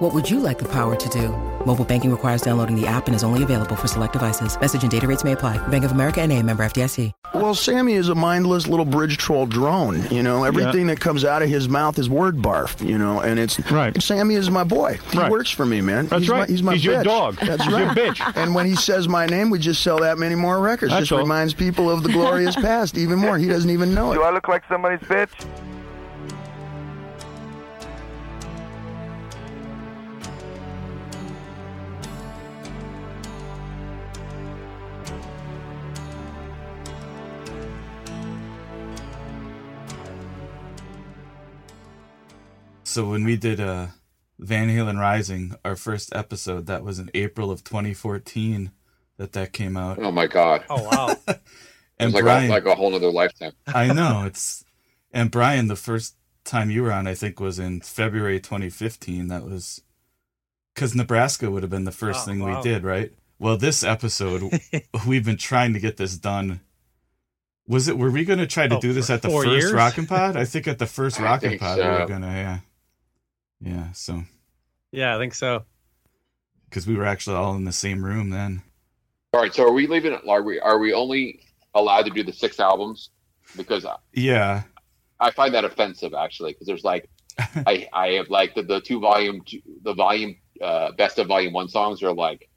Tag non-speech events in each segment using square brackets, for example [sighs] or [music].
What would you like the power to do? Mobile banking requires downloading the app and is only available for select devices. Message and data rates may apply. Bank of America and a member FDIC. Well, Sammy is a mindless little bridge troll drone. You know, everything that comes out of his mouth is word barf. You know, and it's Right. Sammy is my boy. He Right. works for me, man. That's he's right. My, he's my He's your dog. That's He's right. your bitch. And when he says my name, we just sell that many more records. That's just all. reminds people of the glorious past even more. He doesn't even know it. Do. I look like somebody's bitch? So when we did uh, Van Halen Rising, our first episode, that was in April of 2014 that that came out. Oh my god. Oh wow. [laughs] And it's like Brian, a, like a whole other lifetime. [laughs] I know it's, and Brian, the first time you were on, I think, was in February 2015. That was because Nebraska would have been the first Oh, thing wow. we did, right? Well, this episode, [laughs] we've been trying to get this done. Was it? Were we going to try to Oh, do this at the first years? Rockin' Pod? I think at the first I Rockin' think Pod we were gonna, yeah, yeah. So yeah, I think so. because we were actually all in the same room then. All right, so are we leaving it? Are we are we only allowed to do the six albums? Because I- Yeah, I find that offensive actually. Because there's like, [laughs] I I have like the, the two volume the volume uh, best of volume one songs are like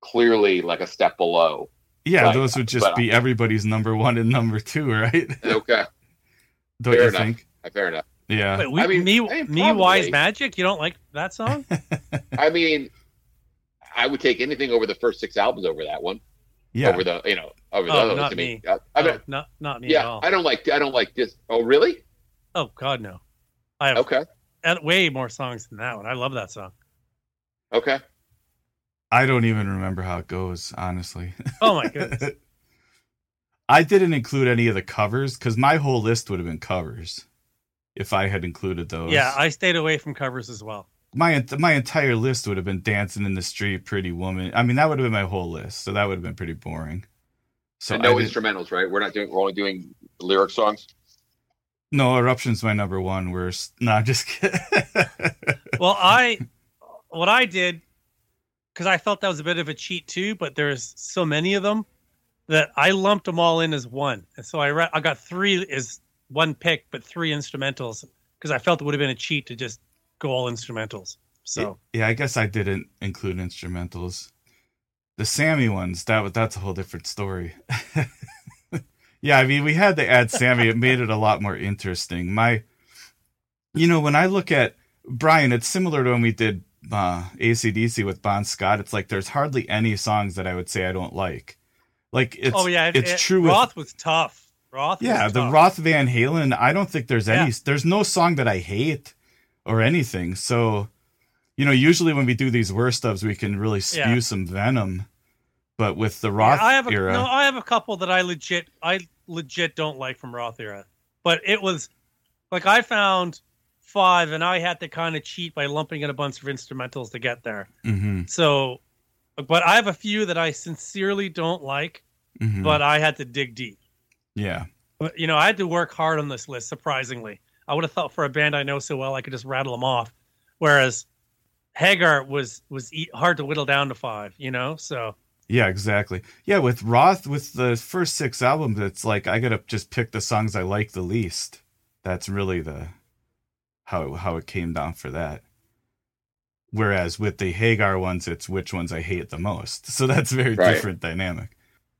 clearly like a step below. yeah. Right, those would just but- be everybody's number one and number two, right? Okay, [laughs] Don't Fair you enough. think? fair enough. Yeah. Wait, we, I mean- me, I mean, me, wise magic. You don't like that song? [laughs] I mean, I would take anything over the first six albums over that one. yeah. Over the you know over the Oh, other not ones. I mean, me. uh, I mean, Oh, not not me at yeah, all. I don't like I don't like this. Oh, really? oh God, no. I have Okay, way more songs than that one. I love that song. okay. I don't even remember how it goes, honestly. Oh my goodness. [laughs] I didn't include any of the covers because my whole list would have been covers if I had included those. yeah, I stayed away from covers as well. my my entire list would have been "Dancing in the Street," "Pretty Woman." I mean, that would have been my whole list, so that would have been pretty boring. So and no did- instrumentals, right? We're not doing. We're only doing lyric songs. no eruption's my number one. We're s- [laughs] no, I'm just kidding. Well, I what I did because I felt that was a bit of a cheat too, but there's so many of them that I lumped them all in as one, and so I re- I got three as one pick, but three instrumentals because I felt it would have been a cheat to just go all instrumentals. So yeah, I guess I didn't include instrumentals. The Sammy ones, that that's a whole different story. [laughs] yeah, I mean, we had to add Sammy. It made it a lot more interesting. My, you know, when I look at Brian, it's similar to when we did uh, ACDC with Bon Scott. It's like there's hardly any songs that I would say I don't like. Like it's oh yeah, it- it's it- true with Roth was tough. Roth, yeah, the. Roth Van Halen. I don't think there's any. Yeah. There's no song that I hate or anything. So, you know, usually when we do these worst ofs, we can really spew Yeah. some venom. But with the Yeah, Roth I have a, era, no, I have a couple that I legit, I legit don't like from Roth era. But it was like I found five, and I had to kind of cheat by lumping in a bunch of instrumentals to get there. Mhm, So, but I have a few that I sincerely don't like, mhm. but I had to dig deep. Yeah, But, You know, I had to work hard on this list. Surprisingly, I would have thought for a band I know so well, I could just rattle them off. Whereas Hagar was was e- hard to whittle down to five. You know, so yeah, exactly. Yeah, with Roth, with the first six albums, it's like I gotta just pick the songs I like the least. That's really the how how it came down for that. Whereas with the Hagar ones, it's which ones I hate the most. So that's a very Right. different dynamic.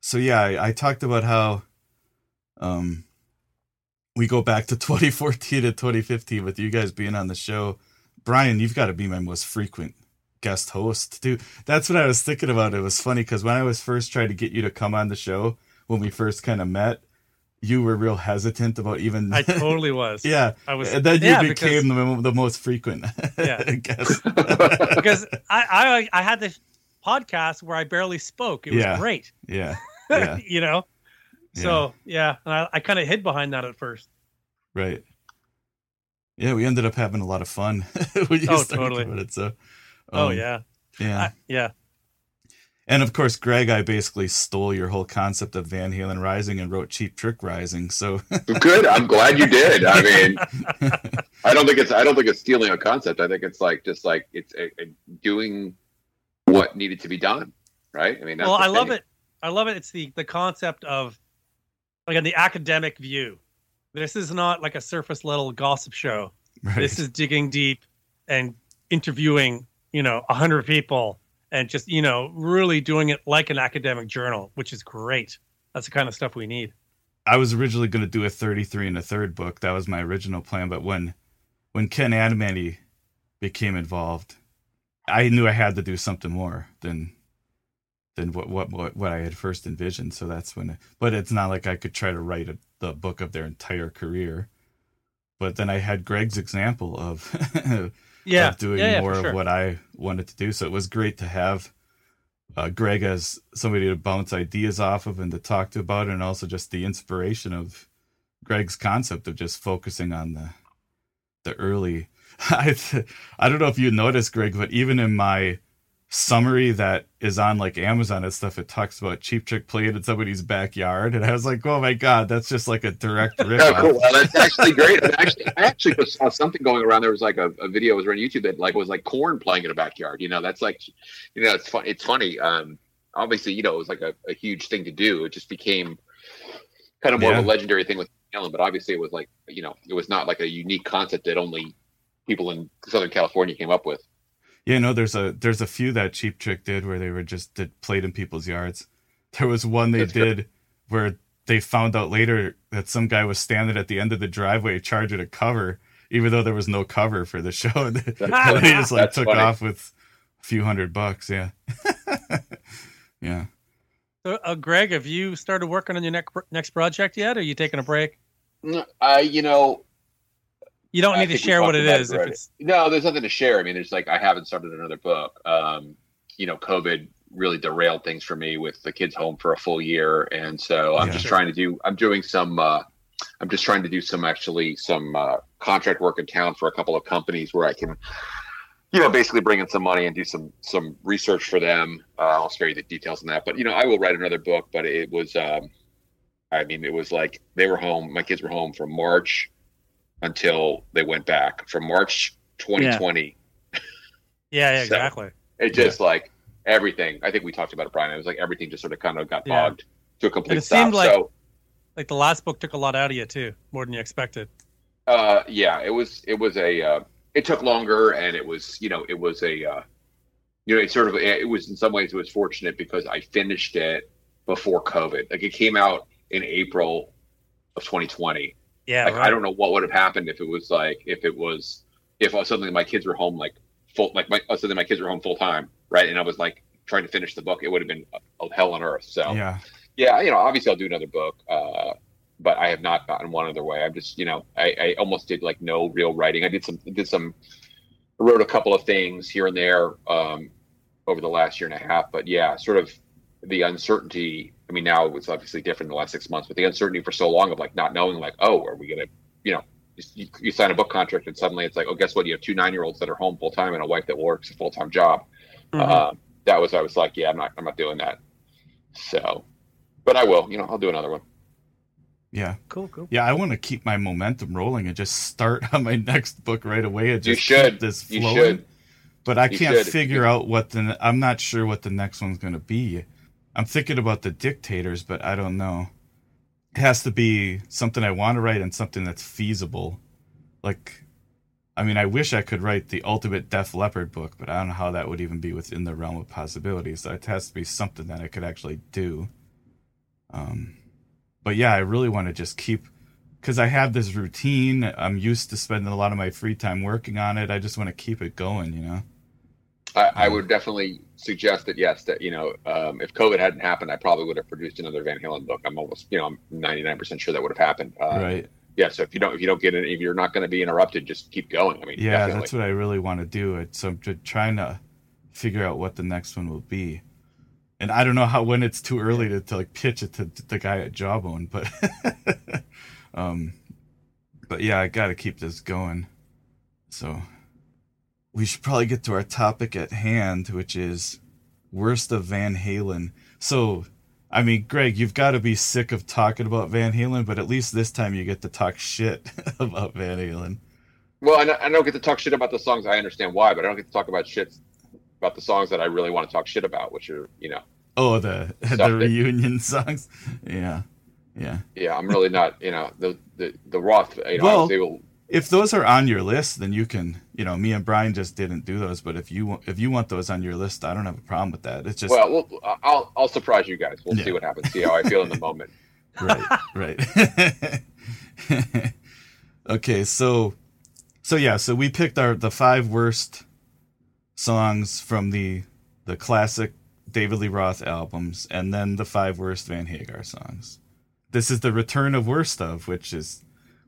So yeah, I, I talked about how um we go back to [laughs] 2014 to 2015 with you guys being on the show. Brian, you've got to be my most frequent guest host, dude. That's what I was thinking about. It was funny because when I was first trying to get you to come on the show, when we first kind of met, you were real hesitant about even. I [laughs] totally was. yeah. I was. And then you yeah, became the, the most frequent [laughs] Yeah. guest. because, because I, I I had this podcast where I barely spoke. It was Yeah. great. yeah. Yeah. you know, So yeah, and I, I kind of hid behind that at first. Right. Yeah, we ended up having a lot of fun [laughs] when you Oh, started totally. doing it. So, oh um, yeah, yeah. I- yeah. And of course, Greg, I basically stole your whole concept of Van Halen Rising and wrote Cheap Trick Rising. So, [laughs] Good. I'm glad you did. I [laughs] mean, I don't think it's I don't think it's stealing a concept. I think it's like just like it's a, a doing what needed to be done. Right. I mean, that's well, the I love thing. it. I love it. It's the the concept of like in the academic view. This is not like a surface level gossip show. right. This is digging deep and interviewing, you know, a hundred people and just you know really doing it like an academic journal, which is great. That's the kind of stuff we need. I was originally going to do a 33 and a third book. That was my original plan. But when, when Ken Adamany became involved, I knew I had to do something more than, than what, what, what, what I had first envisioned. So that's when, but it's not like I could try to write a, the book of their entire career. But then I had Greg's example of, [laughs] Yeah, of doing yeah, yeah, more for of what I wanted to do. So it was great to have uh, Greg as somebody to bounce ideas off of and to talk to about it, and also just the inspiration of Greg's concept of just focusing on the the early. [laughs] I I don't know if you noticed, Greg, but even in my summary that is on like Amazon and stuff, it talks about Cheap Trick playing in somebody's backyard, and I was like, oh my god, that's just like a direct [laughs] rip. Oh, cool. Well, that's actually great. And actually, I actually [laughs] saw something going around. There was like a, a video was on YouTube that like was like Korn playing in a backyard. You know, that's like, you know, it's fun. It's funny. Um, obviously, you know, it was like a, a huge thing to do. It just became kind of more of a legendary thing with Ellen. But obviously, it was like, you know, it was not like a unique concept that only people in Southern California came up with. Yeah, no, there's a there's a few that Cheap Trick did where they were just did played in people's yards. There was one they That's good. did where they found out later that some guy was standing at the end of the driveway charging a cover, even though there was no cover for the show. [laughs] And they just like That's took funny. off with a few hundred bucks. Yeah, [laughs] yeah. So, uh, Greg, have you started working on your next next project yet? Or are you taking a break? I, you know, You don't I need to share what talked it about is it if it's No, there's nothing to share. I mean, there's like I haven't started another book. Um, you know, COVID really derailed things for me with the kids home for a full year, and so I'm Yeah. just trying to do. I'm doing some. Uh, I'm just trying to do some actually some uh, contract work in town for a couple of companies where I can, you know, basically bring in some money and do some some research for them. Uh, I'll spare you the details on that, but you know, I will write another book. But it was, um, I mean, it was like they were home. My kids were home from March until they went back from March 2020. yeah, yeah [laughs] So- exactly. It just like everything. I think we talked about it, Brian. It was like everything just sort of kind of got Yeah. bogged to a complete And it stop. seemed like- so Like the last book took a lot out of you too, more than you expected. uh, yeah, it was it was a uh, it took longer, and it was you know it was a uh, you know it sort of it was in some ways it was fortunate because I finished it before COVID. Like it came out in April of 2020. Yeah, like right. I don't know what would have happened if it was like if it was if suddenly my kids were home like full like my suddenly my kids were home full time right and I was like trying to finish the book it would have been a, a hell on earth so Yeah. yeah you know obviously I'll do another book uh but I have not gotten one other way I'm just you know I, I almost did like no real writing I did some did some I wrote a couple of things here and there um over the last year and a half but yeah sort of the uncertainty I mean now it's obviously different in the last six months but the uncertainty for so long of like not knowing like oh are we gonna you know you, you sign a book contract and suddenly it's like oh guess what you have two nine year olds that are home full time and a wife that works a full time job Mhm. um, that was I was like yeah I'm not I'm not doing that so but I will you know I'll do another one Yeah. cool, cool. Yeah, I want to keep my momentum rolling and just start [laughs] on my next book right away and You just should. keep this you flowing. should But I You can't should. figure out what the I'm not sure what the next one's going to be. I'm thinking about the dictators, but I don't know. It has to be something I want to write and something that's feasible. Like I mean, I wish I could write the ultimate Def Leppard book, but I don't know how that would even be within the realm of possibilities. So it has to be something that I could actually do. Um but yeah, I really want to just keep because I have this routine. I'm used to spending a lot of my free time working on it. I just want to keep it going, you know. I, I would definitely suggest that yes, that you know, um, if COVID hadn't happened, I probably would have produced another Van Halen book. I'm almost, you know, I'm 99 percent sure that would have happened. Uh, right. Yeah. So if you don't, if you don't get it, if you're not going to be interrupted, just keep going. I mean, Yeah, definitely. that's what I really want to do. It so I'm just trying to figure out what the next one will be. and I don't know how when it's too early to, to like pitch it to, to the guy at Jawbone, but [laughs] um, but yeah, I got to keep this going. So we should probably get to our topic at hand, which is worst of Van Halen. So, I mean, Greg, you've got to be sick of talking about Van Halen, but at least this time you get to talk shit [laughs] about Van Halen. Well, I don't, get to talk shit about the songs. I understand why, but I don't get to talk about shit about the songs that I really want to talk shit about, which are, you know. Oh, the the that- reunion songs. Yeah, yeah. Yeah, I'm really not, you know, the the the Roth. You know, I Well- was able. If those are on your list, then you can. You know, me and Brian just didn't do those, but if you want, if you want those on your list, I don't have a problem with that. It's just Well, we'll I'll I'll surprise you guys. We'll Yeah. see what happens. See how I feel in the moment. [laughs] [laughs] right right [laughs] okay so so yeah so we picked our the five worst songs from the the classic david lee roth albums and then the five worst van hagar songs this is the return of worst of which is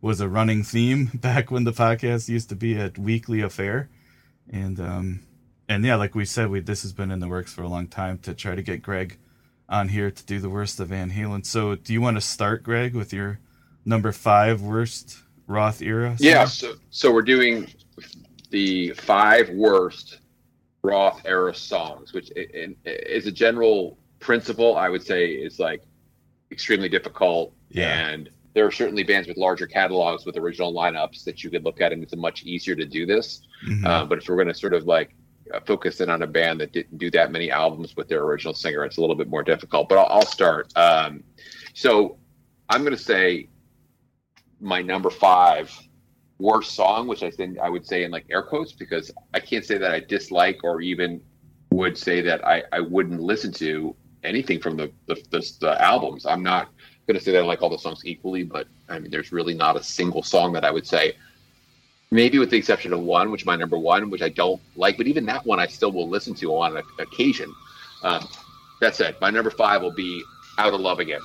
was a running theme [laughs] back when the podcast used to be a weekly affair and um and yeah like we said we this has been in the works for a long time to try to get greg on here to do the worst of Van Halen. So, do you want to start, Greg, with your number five worst Roth era? song? Yeah, so so we're doing the five worst Roth era songs, which is a general principle. I would say is like extremely difficult, Yeah. and there are certainly bands with larger catalogs with original lineups that you could look at, and it's much easier to do this. Mhm. Uh, but if we're going to sort of like uh, focus in on a band that didn't do that many albums with their original singer, it's a little bit more difficult. But I'll, I'll start. Um, so I'm going to say my number five worst song, which I think I would say in like air quotes because I can't say that I dislike or even would say that I, I wouldn't listen to anything from the the, the, the albums. I'm not to say that I like all the songs equally, but I mean, there's really not a single song that I would say maybe with the exception of one, which my number one, which I don't like, but even that one I still will listen to on occasion. Um, that said, my number five will be Out of Love Again.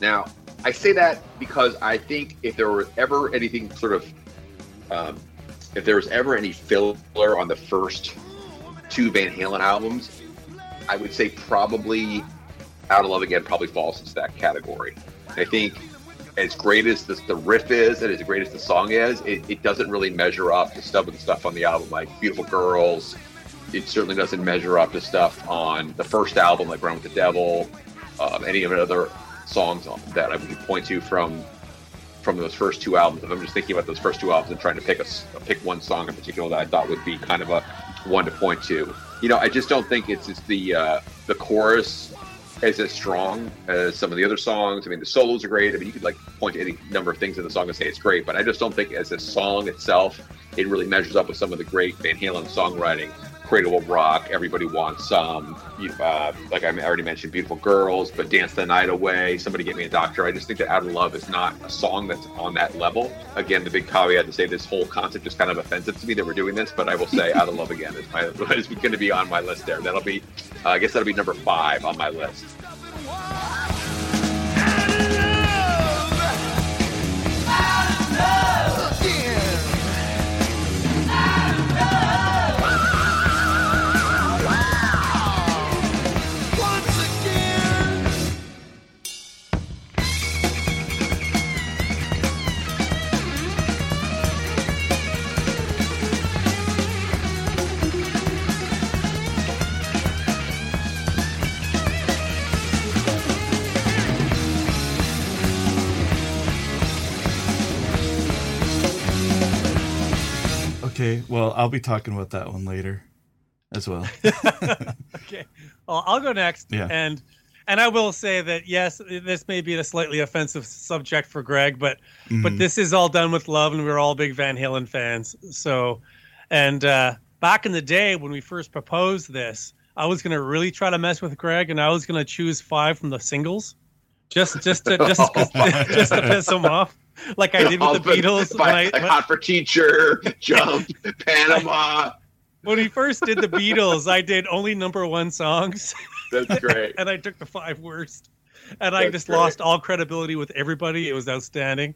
Now, I say that because I think if there were ever anything sort of, um, if there was ever any filler on the first two Van Halen albums, I would say probably out of Love Again probably falls into that category. I think as great as the, the riff is and as great as the song is, it, it doesn't really measure up to stuff of the stuff on the album like Beautiful Girls. It certainly doesn't measure up to stuff on the first album like Run with the Devil, um, any of the other songs that I would point to from from those first two albums. If I'm just thinking about those first two albums and trying to pick a pick one song in particular that I thought would be kind of a one to point to. You know, I just don't think it's, it's the uh, the chorus is as strong as some of the other songs. I mean, the solos are great. I mean, you could like point to any number of things in the song and say it's great, but I just don't think as a song itself, it really measures up with some of the great Van Halen songwriting. Cradle Will Rock, Everybody Wants Some, you- uh, like I already mentioned, Beautiful Girls, but Dance the Night Away, Somebody Get Me a Doctor. I just think that Out of Love is not a song that's on that level. Again, the big caveat to say this whole concept is kind of offensive to me that we're doing this, but I will say Out of Love again is, [laughs] is going to be on my list there. That'll be, uh, I guess that'll be number five on my list. Okay, well, I'll be talking about that one later as well. [laughs] okay. Well, I'll go next. Yeah. And and I will say that yes, this may be a slightly offensive subject for Greg, but but Mhm. this is all done with love, and we're all big Van Halen fans. So, and uh, back in the day when we first proposed this, I was gonna really try to mess with Greg, and I was gonna choose five from the singles, just just to just [laughs] [laughs] just to piss him off, like I did with the Beatles. By, When, I, like when, Hot for Teacher, Jump, [laughs] Panama. when we first did the Beatles, I did only number one songs. That's great. [laughs] and I took the five worst, and I just great. lost all credibility with everybody. It was outstanding.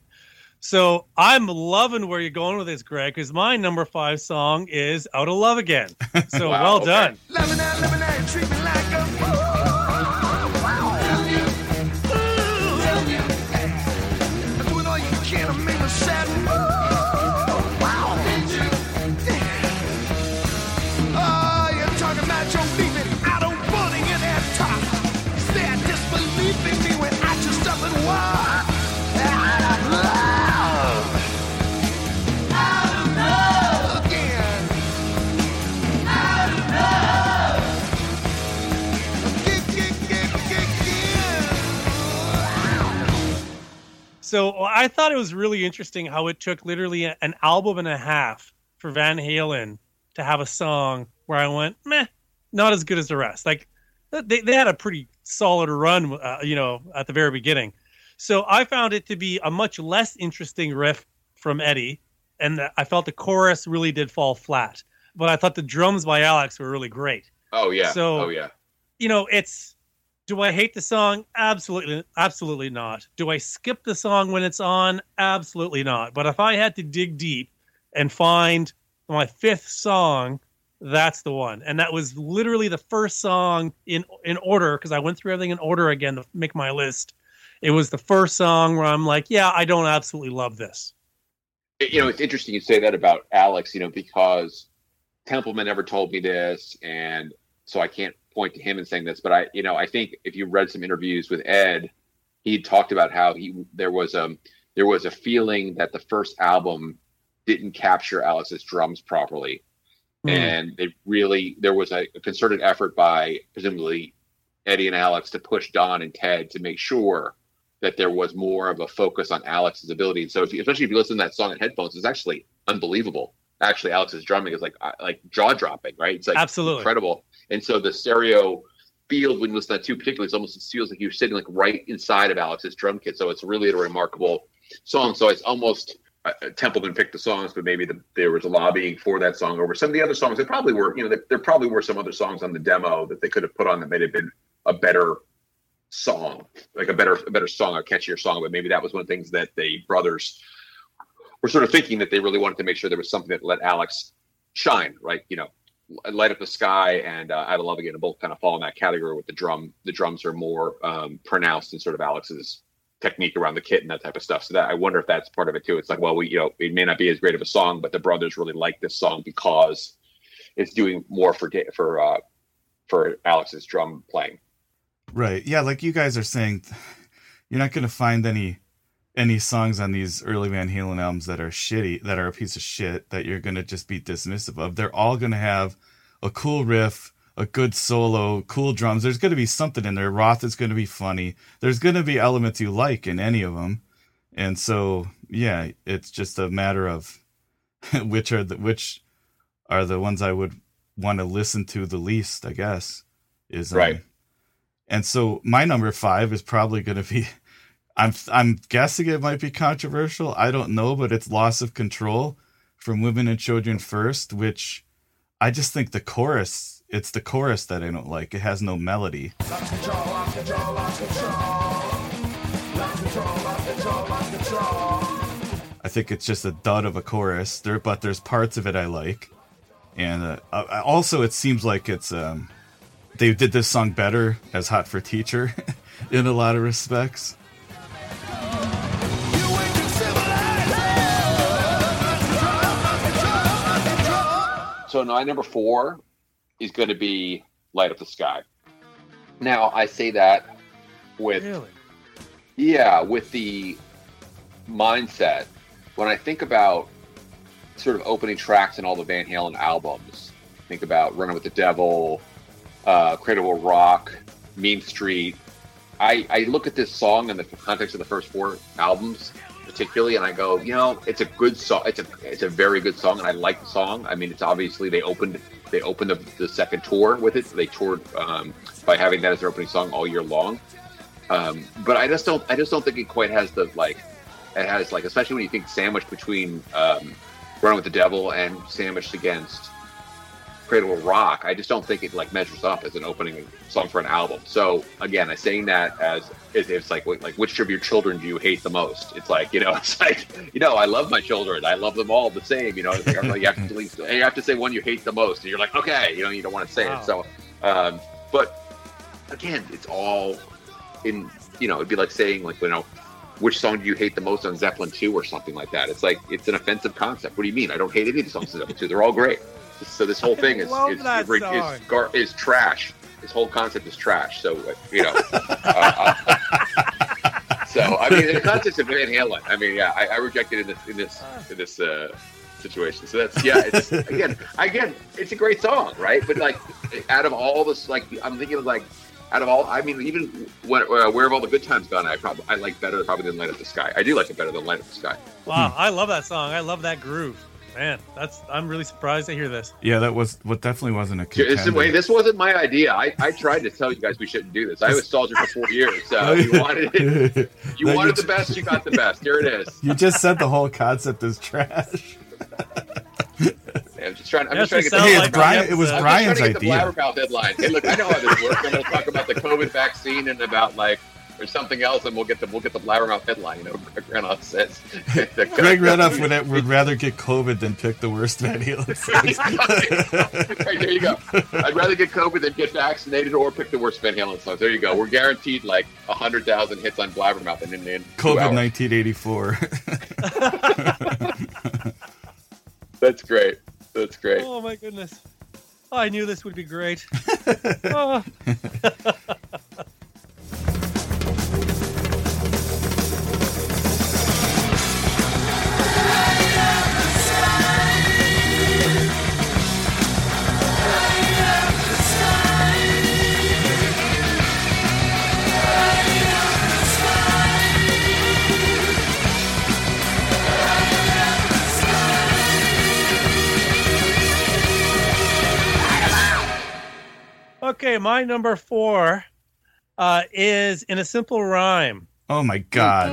So I'm loving where you're going with this, Greg, because my number five song is "Out of Love Again." So [laughs] Wow, well okay. done. Lemonade, lemonade, I thought it was really interesting how it took literally an album and a half for Van Halen to have a song where I went, meh, not as good as the rest. Like they, they had a pretty solid run, uh, you know, at the very beginning. So I found it to be a much less interesting riff from Eddie, and I felt the chorus really did fall flat. But I thought the drums by Alex were really great. Oh yeah. So- oh yeah. you know, it's do I hate the song? Absolutely, absolutely not. Do I skip the song when it's on? Absolutely not. But if I had to dig deep and find my fifth song, that's the one. And that was literally the first song in in order because I went through everything in order again to make my list. It was the first song where I'm like, yeah, I don't absolutely love this. You know, it's interesting you say that about Alex, you know, because Templeman never told me this, and so I can't point to him and saying this, but I, you know, I think if you read some interviews with Ed, he talked about how he there was a there was a feeling that the first album didn't capture Alex's drums properly, Hmm. and they really there was a, a concerted effort by presumably Eddie and Alex to push Don and Ted to make sure that there was more of a focus on Alex's ability. And so, if you, especially if you listen to that song in headphones, it's actually unbelievable. Actually, Alex's drumming is like uh, like jaw dropping, right? It's like Absolutely. incredible. And so the stereo field when you listen to that too, particularly, it's almost it feels like you're sitting like right inside of Alex's drum kit. So it's really a remarkable song. So it's almost uh, uh, Templeman picked the songs, but maybe the, there was a lobbying for that song over some of the other songs. There probably were, you know, there, there probably were some other songs on the demo that they could have put on that may have been a better song, like a better a better song, a catchier song. But maybe that was one of the things that the brothers were sort of thinking that they really wanted to make sure there was something that let Alex shine, right? You know, light up the sky and uh, out of love again, and both kind of fall in that category. With the drum, the drums are more um, pronounced in sort of Alex's technique around the kit and that type of stuff. So that I wonder if that's part of it too. It's like, well, we you know, it may not be as great of a song, but the brothers really like this song because it's doing more for for uh, for Alex's drum playing. Right. Yeah, like you guys are saying, [sighs] you're not going to find any any songs on these early Van Halen albums that are shitty, that are a piece of shit, that you're going to just be dismissive of. They're all going to have a cool riff, a good solo, cool drums. There's going to be something in there. Roth is going to be funny. There's going to be elements you like in any of them. And so, yeah, it's just a matter of [laughs] which are the which are the ones I would want to listen to the least, I guess. Is um, Right. and so my number five is probably going to be. I'm I'm guessing it might be controversial. I don't know, but it's "Loss of Control" from Women and Children First, which I just think the chorus. It's the chorus that I don't like. It has no melody. I think it's just a dud of a chorus. There, but there's parts of it I like, and uh, uh, also it seems like it's um, they did this song better as "Hot for Teacher" [laughs] in a lot of respects. So my number four is going to be "Light Up the Sky." Now I say that with Really? Yeah, with the mindset, when I think about sort of opening tracks in all the Van Halen albums, think about Running with the Devil, uh, Cradle Will Rock, Mean Street. I, I look at this song in the context of the first four albums, particularly, and I go, you know, it's a good song. It's a it's a very good song, and I like the song. I mean, it's obviously they opened they opened the, the second tour with it. They toured um, by having that as their opening song all year long. Um, but I just don't I just don't think it quite has the like it has like especially when you think sandwiched between um, Running with the Devil and sandwiched against Cradle Will Rock. I just don't think it like measures up as an opening song for an album. So again, I'm saying that as it's, it's like like which of your children do you hate the most? It's like you know, [laughs] it's like you know, I love my children. I love them all the same. You know, it's like, you have to delete- [laughs] you have to say one you hate the most, and you're like, okay, you know, you don't want to say Wow. it. So, um, but again, it's all in you know, it'd be like saying like you know. Which song do you hate the most on Zeppelin 2 or something like that? It's like it's an offensive concept. What do you mean? I don't hate any of the songs on Zeppelin 2. They're all great. So this whole thing [laughs] is love is, that is, song. is, gar- is trash. This whole concept is trash. So uh, you know. [laughs] uh, uh, so I mean, in the concept of Van Halen. I mean, yeah, I, I reject it in this in this in this uh, situation. So that's yeah. It's again, again, it's a great song, right? But like, out of all this, like, I'm thinking of like. Out of all, I mean, even when, uh, where have all the good times gone? I probably I like better probably than Light Up the Sky. I do like it better than Light Up the Sky. Wow, I love that song. I love that groove. Man, that's I'm really surprised to hear this. Yeah, that was what definitely wasn't a This, contender. wait, this wasn't my idea. I, I tried to tell you guys we shouldn't do this. I was soldier for four years. So [laughs] you wanted it. You No, wanted you- the best. You got the best. Here it is. [laughs] You just said the whole concept is trash. I'm just trying. I'm just trying to get the, sounds Hey, like it's Brian. It was I'm I'm Brian's just trying to get idea. the blabbermouth headline. Hey, look, I know how this works. I'm going to talk about the COVID vaccine and about like or something else, and we'll get the we'll get the blabbermouth headline. You know, Greg Renoff says. [laughs] [laughs] Greg Renoff would, would rather get COVID than pick the worst Van Halen songs. right, there you go. I'd rather get COVID than get vaccinated or pick the worst Van Halen songs. There you go. We're guaranteed like hundred thousand hits on Blabbermouth and in, in COVID nineteen eighty four. [laughs] That's great. That's great. Oh my goodness. I knew this would be great. Oh. Okay, my number four uh, is in a simple rhyme. oh my god.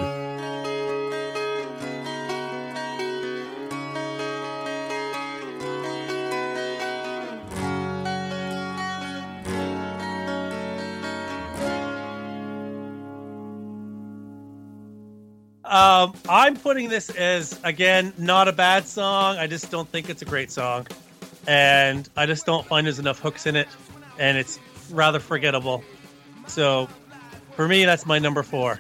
Um, I'm putting this as again not a bad song. I just don't think it's a great song, and I just don't find there's enough hooks in it, and it's rather forgettable. So, for me, that's my number four.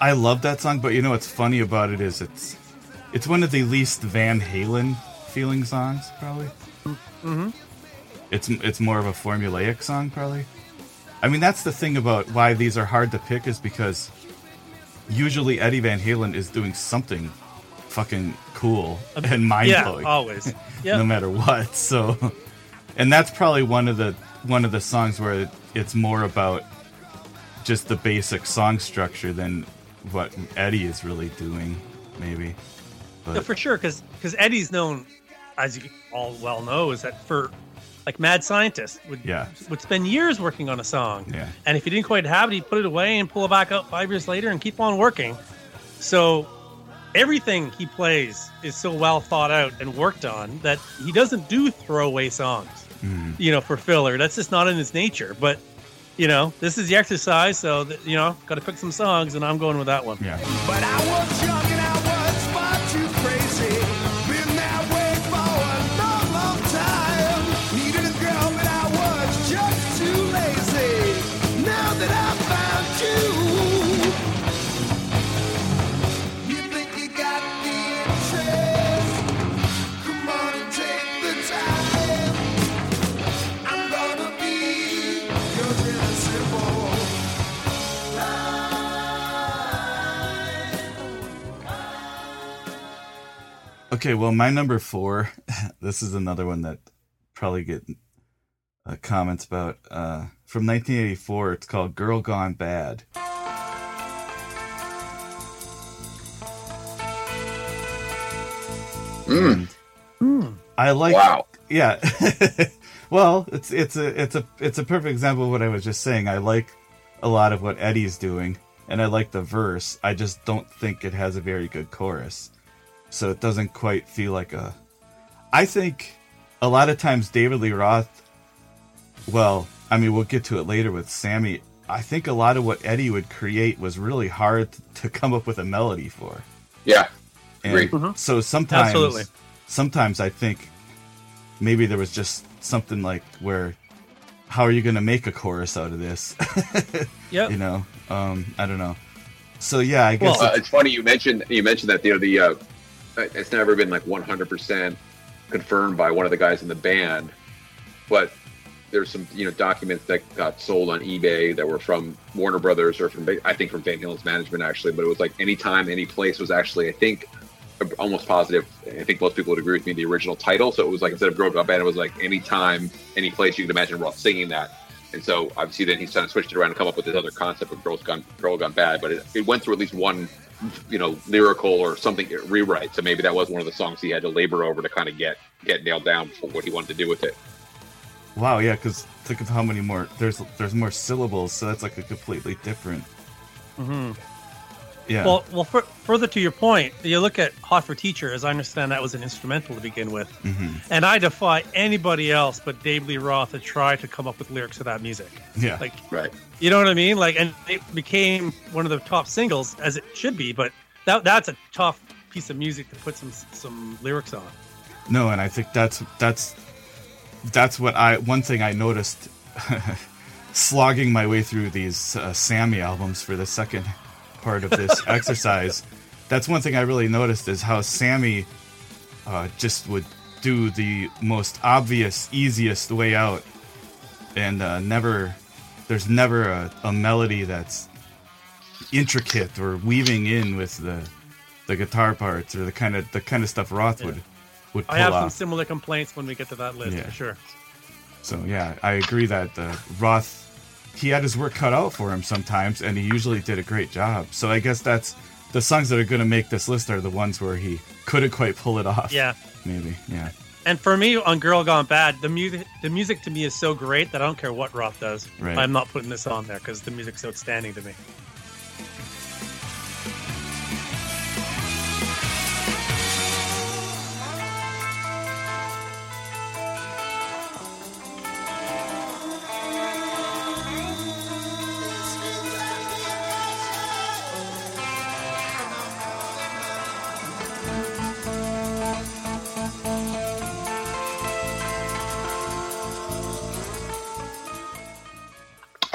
I love that song, but you know what's funny about it is it's it's one of the least Van Halen feeling songs, probably. Mhm. It's it's more of a formulaic song, probably. I mean, that's the thing about why these are hard to pick is because usually Eddie Van Halen is doing something fucking cool and mind blowing. yeah, blowing. always. [laughs] Yeah, no matter what. So, and that's probably one of the one of the songs where it's more about just the basic song structure than what Eddie is really doing, maybe. No, But for sure, because Eddie's known, as you all well know, is that for like mad scientist would Yeah. would spend years working on a song, yeah, and if he didn't quite have it, he'd put it away and pull it back out five years later and keep on working. So everything he plays is so well thought out and worked on that he doesn't do throwaway songs, Mhm. you know, for filler. That's just not in his nature. But you know, this is the exercise, so that, you know, got to pick some songs, and I'm going with that one. yeah. Okay, well, my number four. [laughs] This is another one that probably get uh, comments about. Uh, from 1984, it's called "Girl Gone Bad." Mm. And I like. Wow. Yeah. [laughs] well, it's it's a it's a it's a perfect example of what I was just saying. I like a lot of what Eddie's doing, and I like the verse. I just don't think it has a very good chorus, so it doesn't quite feel like a. I think a lot of times David Lee Roth. Well, I mean, we'll get to it later with Sammy. I think a lot of what Eddie would create was really hard to come up with a melody for. Yeah, And Agreed. Mhm. so sometimes, Absolutely. sometimes I think maybe there was just something like where, how are you going to make a chorus out of this? [laughs] Yep. you know, um, I don't know. So yeah, I guess Well, uh, it's funny you mentioned you mentioned that you know the uh, it's never been like 100 percent confirmed by one of the guys in the band, but there's some you know documents that got sold on eBay that were from Warner Brothers or from I think from Van Halen's management actually, but it was like anytime, any place was actually I think almost positive. I think most people would agree with me. The original title, so it was like instead of Girl Gone Bad, it was like anytime, any place you could imagine Roth singing that. And so obviously then he's kind of switched it around and come up with this other concept of Girls Gone Girl Gone Bad, but it, it went through at least one, you know, lyrical or something rewrite. So maybe that was one of the songs he had to labor over to kind of get get nailed down for what he wanted to do with it. wow, yeah, because think of how many more there's there's more syllables, so that's like a completely different. Mm-hmm. Yeah. Well, well, fur further to your point, you look at "Hot for Teacher," as I understand that was an instrumental to begin with, hmm and I defy anybody else but Dave Lee Roth to try to come up with lyrics to that music. Yeah. Like, Right. You know what I mean? Like, and it became one of the top singles as it should be, but that that's a tough piece of music to put some some lyrics on. No, and I think that's that's that's what I one thing I noticed [laughs] slogging my way through these uh, Sammy albums for the second part of this [laughs] exercise. That's one thing I really noticed is how Sammy uh, just would do the most obvious, easiest way out, and uh, never there's never a, a melody that's intricate or weaving in with the the guitar parts or the kind of the kind of stuff Roth would would pull I have off. some similar complaints when we get to that list Yeah. for sure. So yeah, I agree that uh, Roth he had his work cut out for him sometimes, and he usually did a great job. So I guess that's the songs that are going to make this list are the ones where he couldn't quite pull it off. Yeah. maybe. Yeah, And for me, on "Girl Gone Bad," the music the music to me is so great that I don't care what Roth does. Right. I'm not putting this on there because the music's outstanding to me.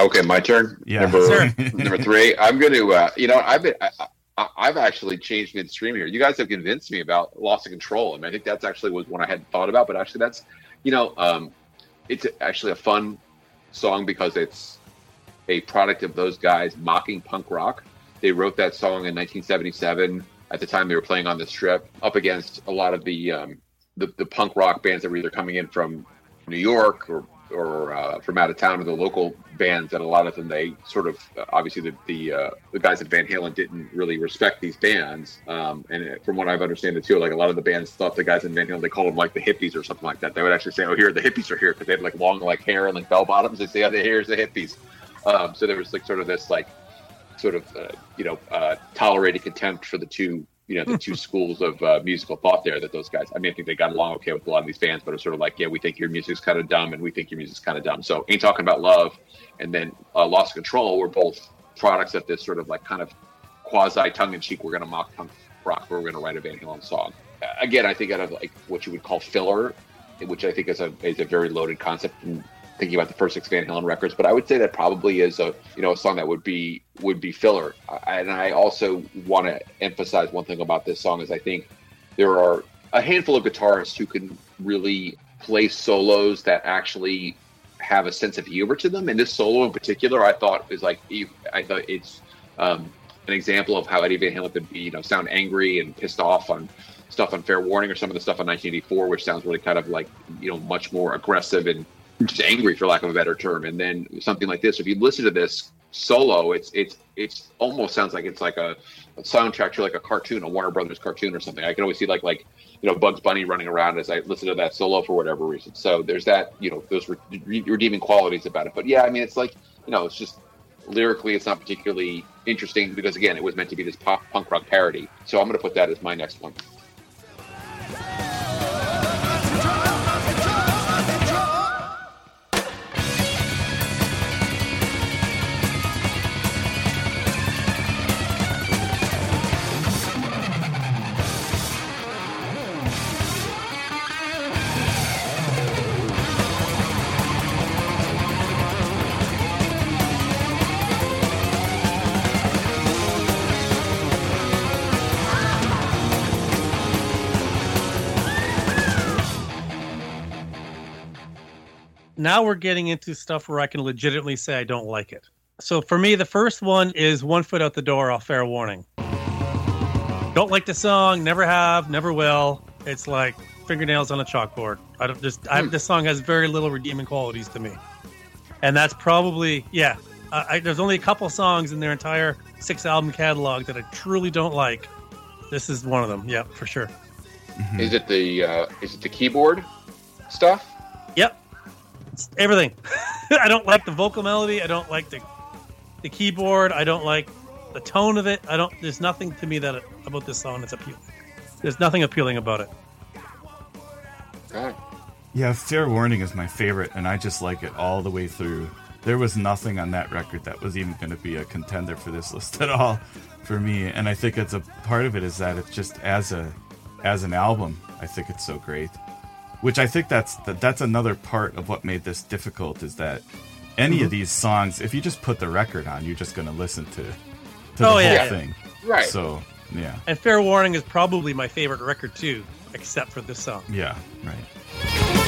Okay, my turn. Yeah. Number Sure. [laughs] number three. I'm going to. Uh, you know, I've been. I, I, I've actually changed midstream here. You guys have convinced me about loss of control. I mean, I think that's actually was one I hadn't thought about, but actually, that's you know, um, it's actually a fun song because it's a product of those guys mocking punk rock. They wrote that song in 1977. At the time, they were playing on the strip up against a lot of the um, the, the punk rock bands that were either coming in from New York or or uh, from out of town or the local bands that a lot of them they sort of uh, obviously the the, uh, the guys at Van Halen didn't really respect these bands. Um, and from what I've understood too like a lot of the bands thought the guys in Van Halen they called them like the hippies or something like that. They would actually say oh here the hippies are here because they had like long like hair and like bell bottoms. They say oh here's the hippies. Um, so there was like sort of this like sort of uh, you know uh, tolerated contempt for the two you know the two schools of uh, musical thought there that those guys i mean i think they got along okay with a lot of these fans but it's sort of like yeah we think your music's kind of dumb and we think your music's kind of dumb. So ain't talking about love and then uh, lost control were both products of this sort of like kind of quasi tongue-in-cheek we're going to mock punk rock we're going to write a van halen song. Again i think out of like what you would call filler which i think is a is a very loaded concept and thinking about the first six Van Halen records, but I would say that probably is a you know a song that would be would be filler. I- And I also want to emphasize one thing about this song is I think there are a handful of guitarists who can really play solos that actually have a sense of humor to them. And this solo in particular, I thought is like I thought it's um, an example of how Eddie Van Halen could be you know sound angry and pissed off on stuff on Fair Warning or some of the stuff on 1984, which sounds really kind of like you know much more aggressive and just angry for lack of a better term. And then something like this if you listen to this solo it's it's it's almost sounds like it's like a, a soundtrack to like a cartoon a warner brothers cartoon or something. I can always see like like you know bugs bunny running around as i listen to that solo for whatever reason. So there's that you know those re- re- redeeming qualities about it. But yeah i mean it's like you know it's just lyrically it's not particularly interesting because again it was meant to be this pop punk rock parody. So i'm going to put that as my next one now we're getting into stuff where I can legitimately say I don't like it. So for me, the first one is One Foot Out the Door off Fair Warning. Don't like the song, never have, never will. It's like fingernails on a chalkboard. I don't just, I, this song has very little redeeming qualities to me. And that's probably, yeah, I, I, there's only a couple songs in their entire six album catalog that I truly don't like. This is one of them. Yeah, for sure. Is it the uh, is it the keyboard stuff? Yep. It's everything. [laughs] I don't like the vocal melody. I don't like the the keyboard. I don't like the tone of it. I don't. There's nothing to me that about this song that's appealing. There's nothing appealing about it. Yeah, Fair Warning is my favorite, and I just like it all the way through. There was nothing on that record that was even going to be a contender for this list [laughs] at all for me, and I think it's a part of it is that it's just as a as an album, I think it's so great. Which I think that's that, that's another part of what made this difficult is that any Mm-hmm. of these songs, if you just put the record on, you're just going to listen to to the Oh, whole yeah, yeah. thing. Right. So yeah, And Fair Warning is probably my favorite record too, except for this song. yeah, right.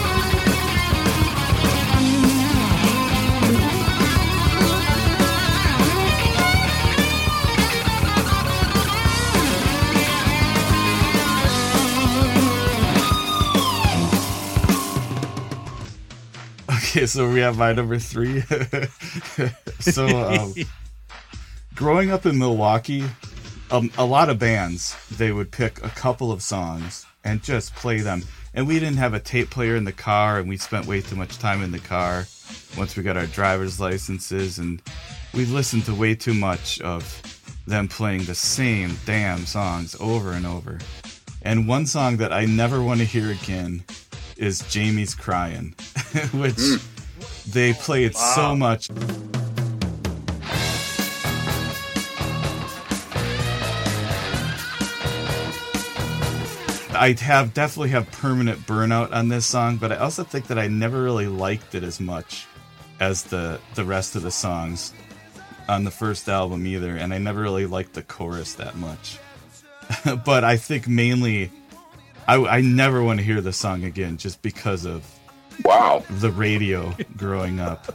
Okay, so we have my number three. [laughs] so, um, growing up in Milwaukee, um, a lot of bands they would pick a couple of songs and just play them. And we didn't have a tape player in the car, and we spent way too much time in the car once we got our driver's licenses, and we listened to way too much of them playing the same damn songs over and over. And one song that I never want to hear again is Jamie's Crying, [laughs] which mm. they play played so much. I have definitely have permanent burnout on this song, but I also think that I never really liked it as much as the the rest of the songs on the first album either, and I never really liked the chorus that much. [laughs] but I think mainly I, I never want to hear the song again just because of Wow. the radio growing up.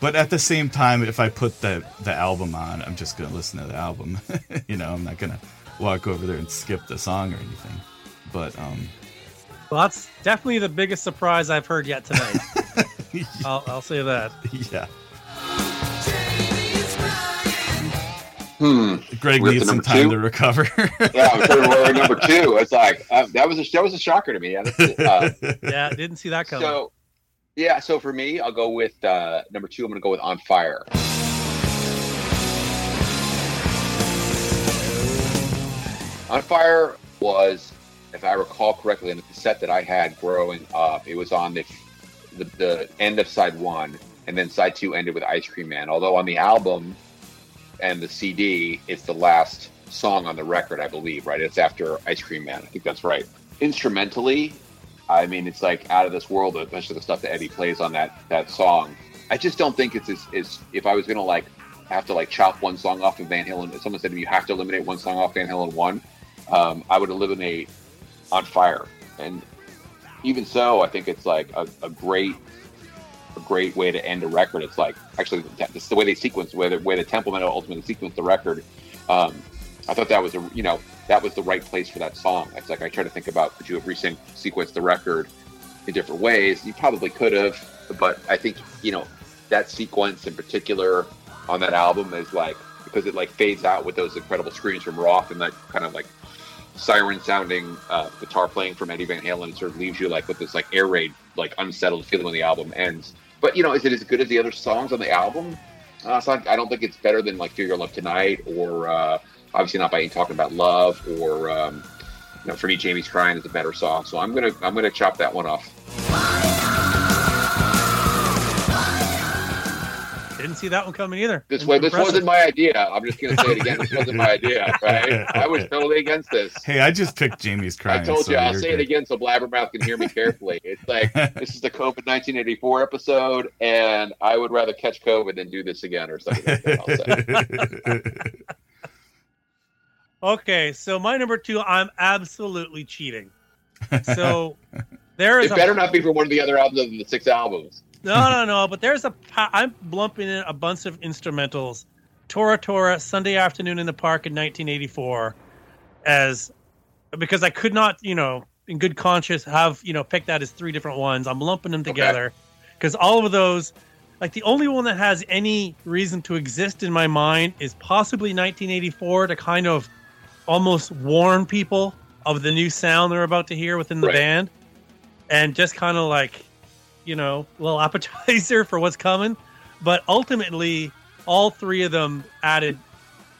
But at the same time, if I put the the album on, I'm just gonna listen to the album. [laughs] you know, I'm not gonna walk over there and skip the song or anything. But um, Well, that's definitely the biggest surprise I've heard yet tonight. [laughs] I'll, I'll say that. yeah, Hmm. Greg We're needs some time two? to recover. [laughs] Yeah, we're number two. It's like uh, that was a that was a shocker to me. Yeah, that's. Uh, [laughs] Yeah, didn't see that coming. so yeah, so for me, I'll go with uh, number two. I'm going to go with "On Fire." "On Fire" was, if I recall correctly, in the cassette that I had growing up, it was on the the, the end of side one, and then side two ended with "Ice Cream Man." Although on the album and the CD, it's the last song on the record, I believe. Right? It's after "Ice Cream Man." I think that's right. Instrumentally, I mean, it's like out of this world, especially the stuff that Eddie plays on that that song. I just don't think it's as, if I was gonna like have to like chop one song off of Van Halen. If someone said to me, you have to eliminate one song off Van Halen one, um, I would eliminate On Fire. And even so, I think it's like a, a great a great way to end a record. It's like actually it's the way they sequence, the way the way the Templeman ultimately sequenced the record. Um, I thought that was a you know that was the right place for that song. It's like I try to think about could you have recent sequenced the record in different ways? You probably could have, but I think you know that sequence in particular on that album is like because it like fades out with those incredible screams from Roth and that kind of like siren sounding uh, guitar playing from Eddie Van Halen. It sort of leaves you like with this like air raid, like unsettled feeling when the album ends. But you know, is it as good as the other songs on the album? Uh, it's not, I don't think it's better than like "Feel Your Love Tonight" or uh, obviously not by Ain't Talking About Love or um, you know, for me, Jamie's Crying is a better song. So I'm gonna I'm gonna chop that one off. Didn't see that one coming either. This way, this Impressive. wasn't my idea. I'm just gonna say it again. This wasn't my idea. Right? [laughs] I was totally against this. hey, I just picked Jamie's crying. I told so you, I'll you're say it again so Blabbermouth can hear me carefully. It's like [laughs] this is the COVID 1984 episode, and I would rather catch COVID than do this again or something like that. I'll say. [laughs] Okay, so my number two, I'm absolutely cheating. So there is It a better not be for one of the other albums than the six albums. No, no, no. But there's a. I'm lumping in a bunch of instrumentals. Tora Tora, Sunday Afternoon in the Park in 1984, as because I could not, you know, in good conscience, have you know pick that as three different ones. I'm lumping them together because all of those, like the only one that has any reason to exist in my mind is possibly 1984 to kind of almost warn people of the new sound they're about to hear within the Right. band, and just kind of like, you know, a little [laughs] appetizer for what's coming. But ultimately, all three of them added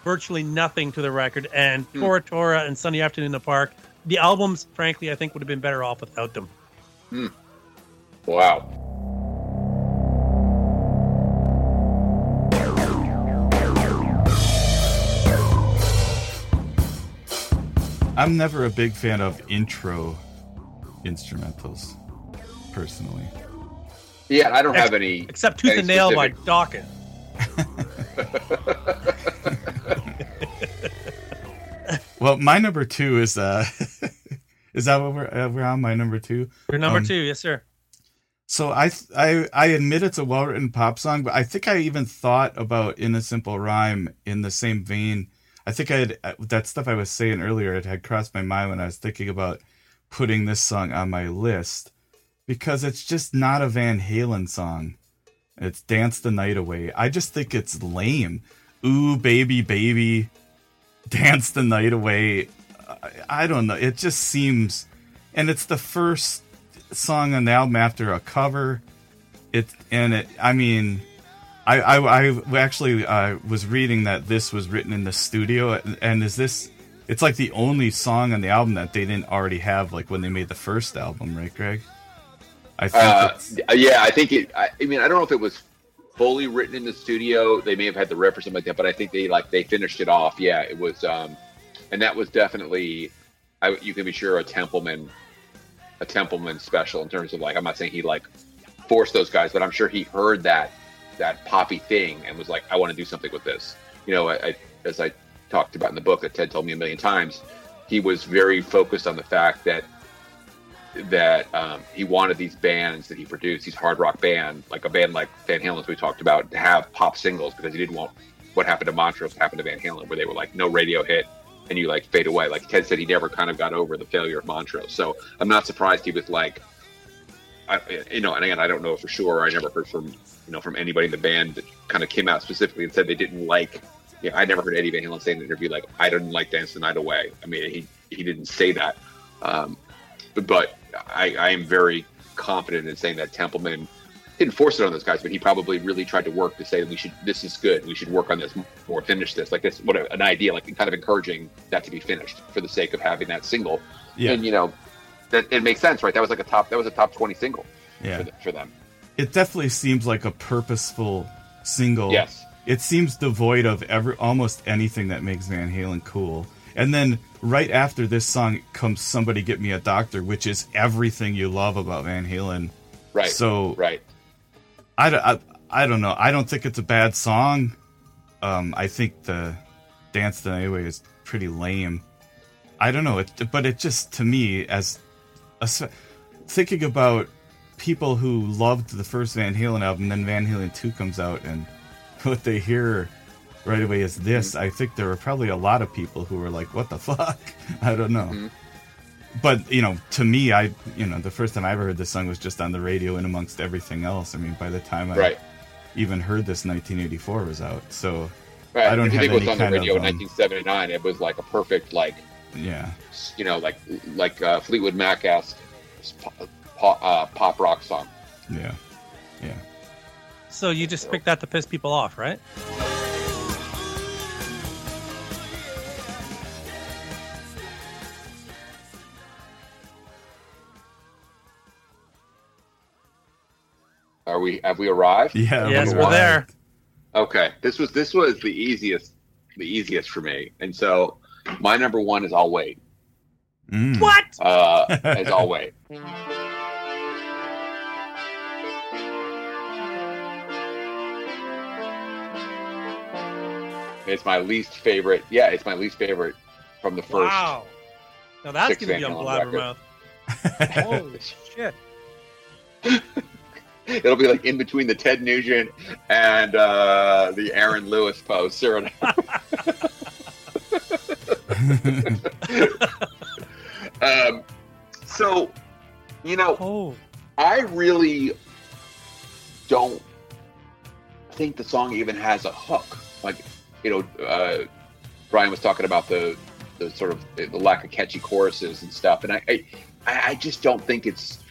virtually nothing to the record. And Hmm. Tora Tora and Sunday Afternoon in the Park, the albums, frankly, I think would have been better off without them. Wow. I'm never a big fan of intro instrumentals, personally. Yeah, I don't have any. Except Tooth any and Nail by specific- Dokken. [laughs] Well, my number two is uh, [laughs] is that what we're uh, we're on? My number two. Your number Um, two, yes, sir. So I I I admit it's a well written pop song, but I think I even thought about "In a Simple Rhyme" in the same vein. I think I had uh, that stuff I was saying earlier. It had crossed my mind when I was thinking about putting this song on my list because it's just not a Van Halen song. It's "Dance the Night Away." I just think it's lame. Ooh, baby, baby, dance the night away. I, I don't know. It just seems, and it's the first song on the album after a cover. It and it. I mean, I I, I actually uh, was reading that this was written in the studio, and is this? It's like the only song on the album that they didn't already have, like when they made the first album, right, Greg? I think. Uh, yeah, I think it. I, I mean, I don't know if it was fully written in the studio. They may have had the riff or something like that, but I think they like they finished it off. Yeah, it was, um, and that was definitely. I, you can be sure a Templeman, a Templeman special in terms of like. I'm not saying he like forced those guys, but I'm sure he heard that that poppy thing and was like, I want to do something with this. You know, I, I, as I talked about in the book that Ted told me a million times, he was very focused on the fact that that um, he wanted these bands that he produced, these hard rock band, like a band like Van Halen's we talked about, to have pop singles because he didn't want what happened to Montrose happened to Van Halen, where they were like no radio hit and you like fade away. Like Ted said, he never kind of got over the failure of Montrose. So I'm not surprised he was like, I, you know, and again, I don't know for sure. I never heard from you know from anybody in the band that kind of came out specifically and said they didn't like. Yeah, I never heard Eddie Van Halen say in an interview like, "I didn't like Dance the Night Away." I mean, he he didn't say that, um, but I, I am very confident in saying that Templeman didn't force it on those guys, but he probably really tried to work to say we should. This is good. We should work on this more. Finish this. Like this. What a, an idea. Like kind of encouraging that to be finished for the sake of having that single. yeah, And you know, that it makes sense, right? That was like a top. That was a top twenty single yeah. for, the, for them. it definitely seems like a purposeful single. Yes. It seems devoid of every almost anything that makes Van Halen cool. And then right after this song comes "Somebody Get Me a Doctor," which is everything you love about Van Halen. Right. So right. I, don't- I, I don't know. I don't think it's a bad song. Um, I think the "Dance the Night Away" is pretty lame. I don't know. It, but it just to me as a, thinking about people who loved the first Van Halen album, then Van Halen two comes out, and [laughs] what they hear right away is this. I think there were probably a lot of people who were like, "What the fuck?" [laughs] I don't know. But you know, to me, I you know the first time I ever heard this song was just on the radio and amongst everything else. I mean, by the time I Right. even heard this, 1984 was out. So Right. I don't if you have think it was any on the radio of, in um, 1979, it was like a perfect, like yeah, you know, like like uh, Fleetwood Mac esque pop, uh, pop rock song. yeah, yeah. So you just picked that to piss people off, right? Are we? Have we arrived? Yeah, yes, we we're there. Okay. This was this was the easiest, the easiest for me, and so my number one is I'll wait. Mm. What? Uh, [laughs] is I'll wait. It's my least favorite. Yeah, it's my least favorite from the first. Wow. Now that's going to be Van on Blabbermouth. [laughs] Holy shit. [laughs] [laughs] It'll be like in between the Ted Nugent and uh, the Aaron Lewis post. Or [laughs] [laughs] um, so, you know, Oh, I really don't think the song even has a hook. Like, you know, uh, Brian was talking about the the sort of the lack of catchy choruses and stuff, and I I, I just don't think it's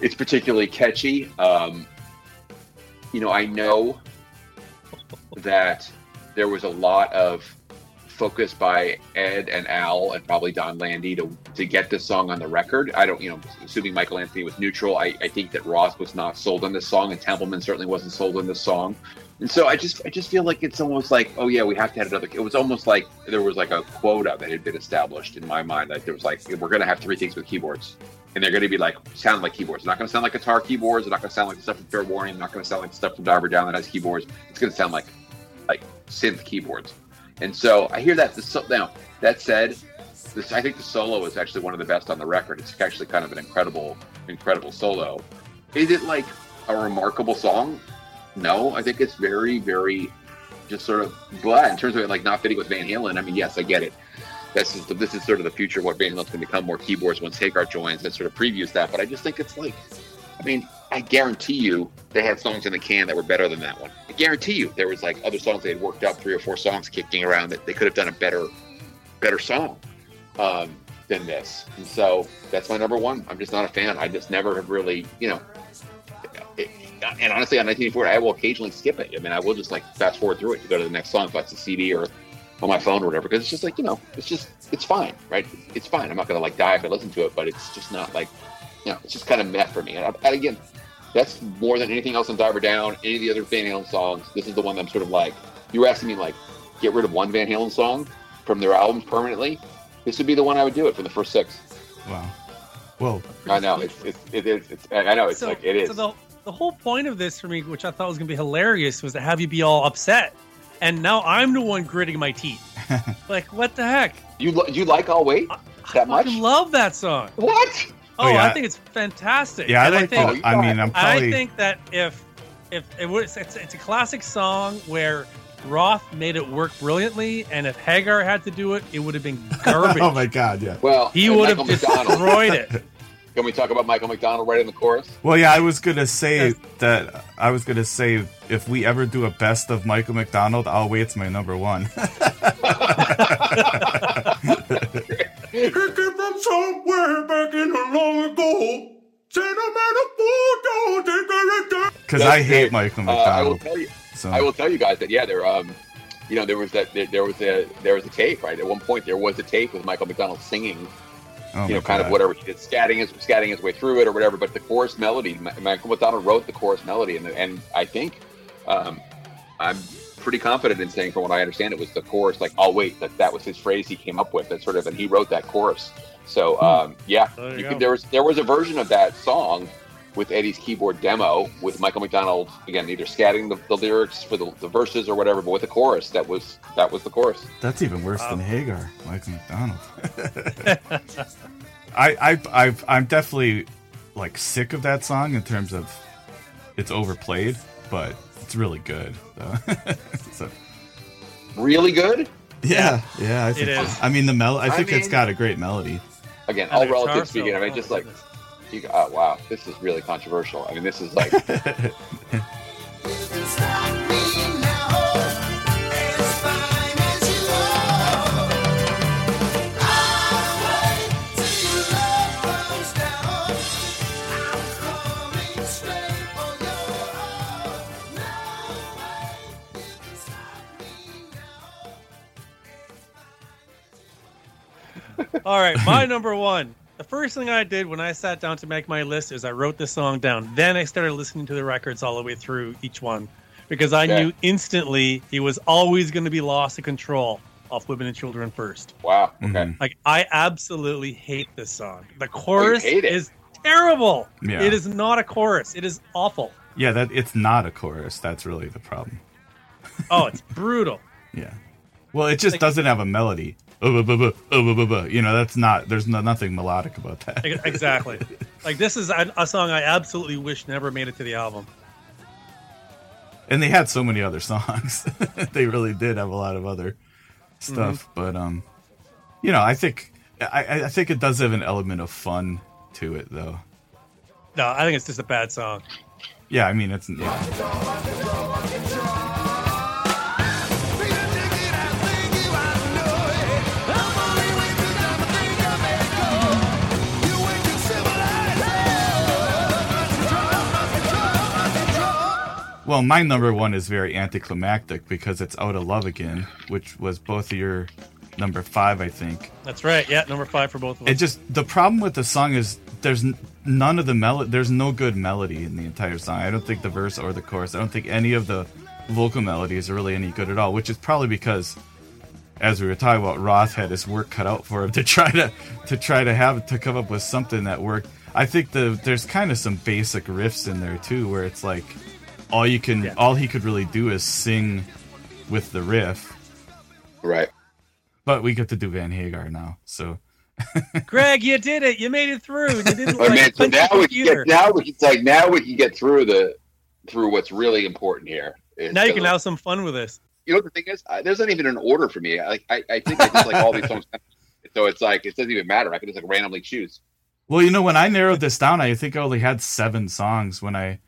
it's particularly catchy. Um, you know, I know that there was a lot of focus by Ed and Al and probably Donn Landee to to get this song on the record. I don't, you know, assuming Michael Anthony was neutral, I, I think that Roth was not sold on this song, and Templeman certainly wasn't sold on this song. And so I just I just feel like it's almost like, oh yeah, we have to have another. It was almost like there was like a quota that had been established in my mind. Like there was like we're going to have three things with keyboards, and they're going to be like sound like keyboards. They're not going to sound like guitar keyboards. They're not going to sound like the stuff from Fair Warning. They're not going to sound like the stuff from Diver Down that has keyboards. It's going to sound like like synth keyboards. And so I hear that. So- now that said, this I think the solo is actually one of the best on the record. It's actually kind of an incredible, incredible solo. Is it like a remarkable song? No, I think it's very, very just sort of. But in terms of it like not fitting with Van Halen, I mean, yes, I get it. This is this is sort of the future of what Van Halen's going to become more keyboards once Hagar joins. That sort of previews that. But I just think it's like, I mean, I guarantee you they had songs in the can that were better than that one. I guarantee you there was like other songs they had worked up three or four songs kicking around that they could have done a better, better song um, than this. And so that's my number one. I'm just not a fan. I just never have really, you know. It, and honestly, on 1984, I will occasionally skip it. I mean, I will just like fast forward through it to go to the next song if it's a CD or on my phone or whatever. Because it's just like you know, it's just it's fine, right? It's fine. I'm not gonna like die if I listen to it, but it's just not like you know, it's just kind of meh for me. And, I, and again, that's more than anything else on Diver Down, any of the other Van Halen songs. This is the one that I'm sort of like, you were asking me like, get rid of one Van Halen song from their albums permanently. This would be the one I would do it for the first six. Wow. Well, I know it's it's it is it's I know it's so, like it is. So the, the whole point of this for me, which I thought was going to be hilarious, was to have you be all upset. And now I'm the one gritting my teeth. [laughs] like, what the heck? you li- you like I'll wait I that much? fucking love that song. What? Oh, Oh, yeah. I think it's fantastic. yeah, I And like. think, Oh, I mean. I'm and I think that if if it was it's, it's a classic song where Roth made it work brilliantly, and if Hagar had to do it, it would have been [laughs] oh, garbage. oh my god, yeah. Well, he and would have Michael McDonald. destroyed it. [laughs] Can we talk about Michael McDonald right in the chorus? Well, yeah, I was gonna say that. I was gonna say if we ever do a best of Michael McDonald, I'll wait. It's my number one. [laughs] He came from somewhere back in the long ago. Sentimental photo, take a look. Because I hate great. Michael Uh, I will tell you. so I will tell you guys that yeah, there um, you know, there was that there, there was a there was a tape right at one point. There was a tape with Michael McDonald singing, oh you know, kind of whatever he did, scatting his scatting his way through it or whatever. But the chorus melody, Michael McDonald wrote the chorus melody, and and I think, um, I'm pretty confident in saying, from what I understand, it was the chorus. Like, I'll wait. That that was his phrase he came up with. That sort of, and he wrote that chorus. So um, yeah, There you you could, there was there was a version of that song with Eddie's keyboard demo with Michael McDonald again, either scatting the, the lyrics for the, the verses or whatever, but with the chorus. That was that was the chorus. That's even worse than Hagar, Michael McDonald. [laughs] I, I, I've, I'm definitely like sick of that song in terms of it's overplayed, but it's really good. So, [laughs] so Really good. yeah, yeah, I think. is. I mean, the mel. I I think it's got a great melody. Again, all relative speaking. I mean, just like goodness. You, oh, wow, this is really controversial. I mean, this is like All right, my number one. The first thing I did when I sat down to make my list is I wrote the song down. Then I started listening to the records all the way through each one because I Yeah. knew instantly he was always going to be Loss of Control off Women and Children first. wow. Okay. Mhm. Like I absolutely hate this song. The chorus hate it? is terrible. Yeah. It is not a chorus. It is awful. Yeah, that it's not a chorus. That's really the problem. Oh, it's brutal. [laughs] Yeah. Well, it just Like- doesn't have a melody. Oh, oh, bu." you know, that's not. There's no, nothing melodic about that. Exactly. [laughs] like this is a, a song I absolutely wish never made it to the album. and they had so many other songs. [laughs] they really did have a lot of other stuff, Mm-hmm. but um, you know, I think I, I think it does have an element of fun to it, though. No, I think it's just a bad song. Yeah, I mean, it's yeah. Well, my number one is very anticlimactic because it's "Out of Love Again," which was both of your number five, I think. That's right. Yeah, number five for both of us. It just the problem with the song is there's none of the melody. There's no good melody in the entire song. I don't think the verse or the chorus. I don't think any of the vocal melodies are really any good at all. Which is probably because, as we were talking about, Roth had his work cut out for him [laughs] to try to to try to have to come up with something that worked. I think the there's kind of some basic riffs in there too, where it's like all you can Yeah. all he could really do is sing with the riff. Right. But we get to do Van Hagar now, so [laughs] Greg, you did it. You made it through. You didn't Oh like man, so now we can get now we can like now we can get through the through what's really important here. It's Now you the- can have some fun with this. You know what the thing is? Uh, there's not even an order for me. I, Like I, I think I just like all these songs. [laughs] So it's like it doesn't even matter. I can just like randomly choose. Well, you know, when I narrowed this down, I think I only had seven songs when I,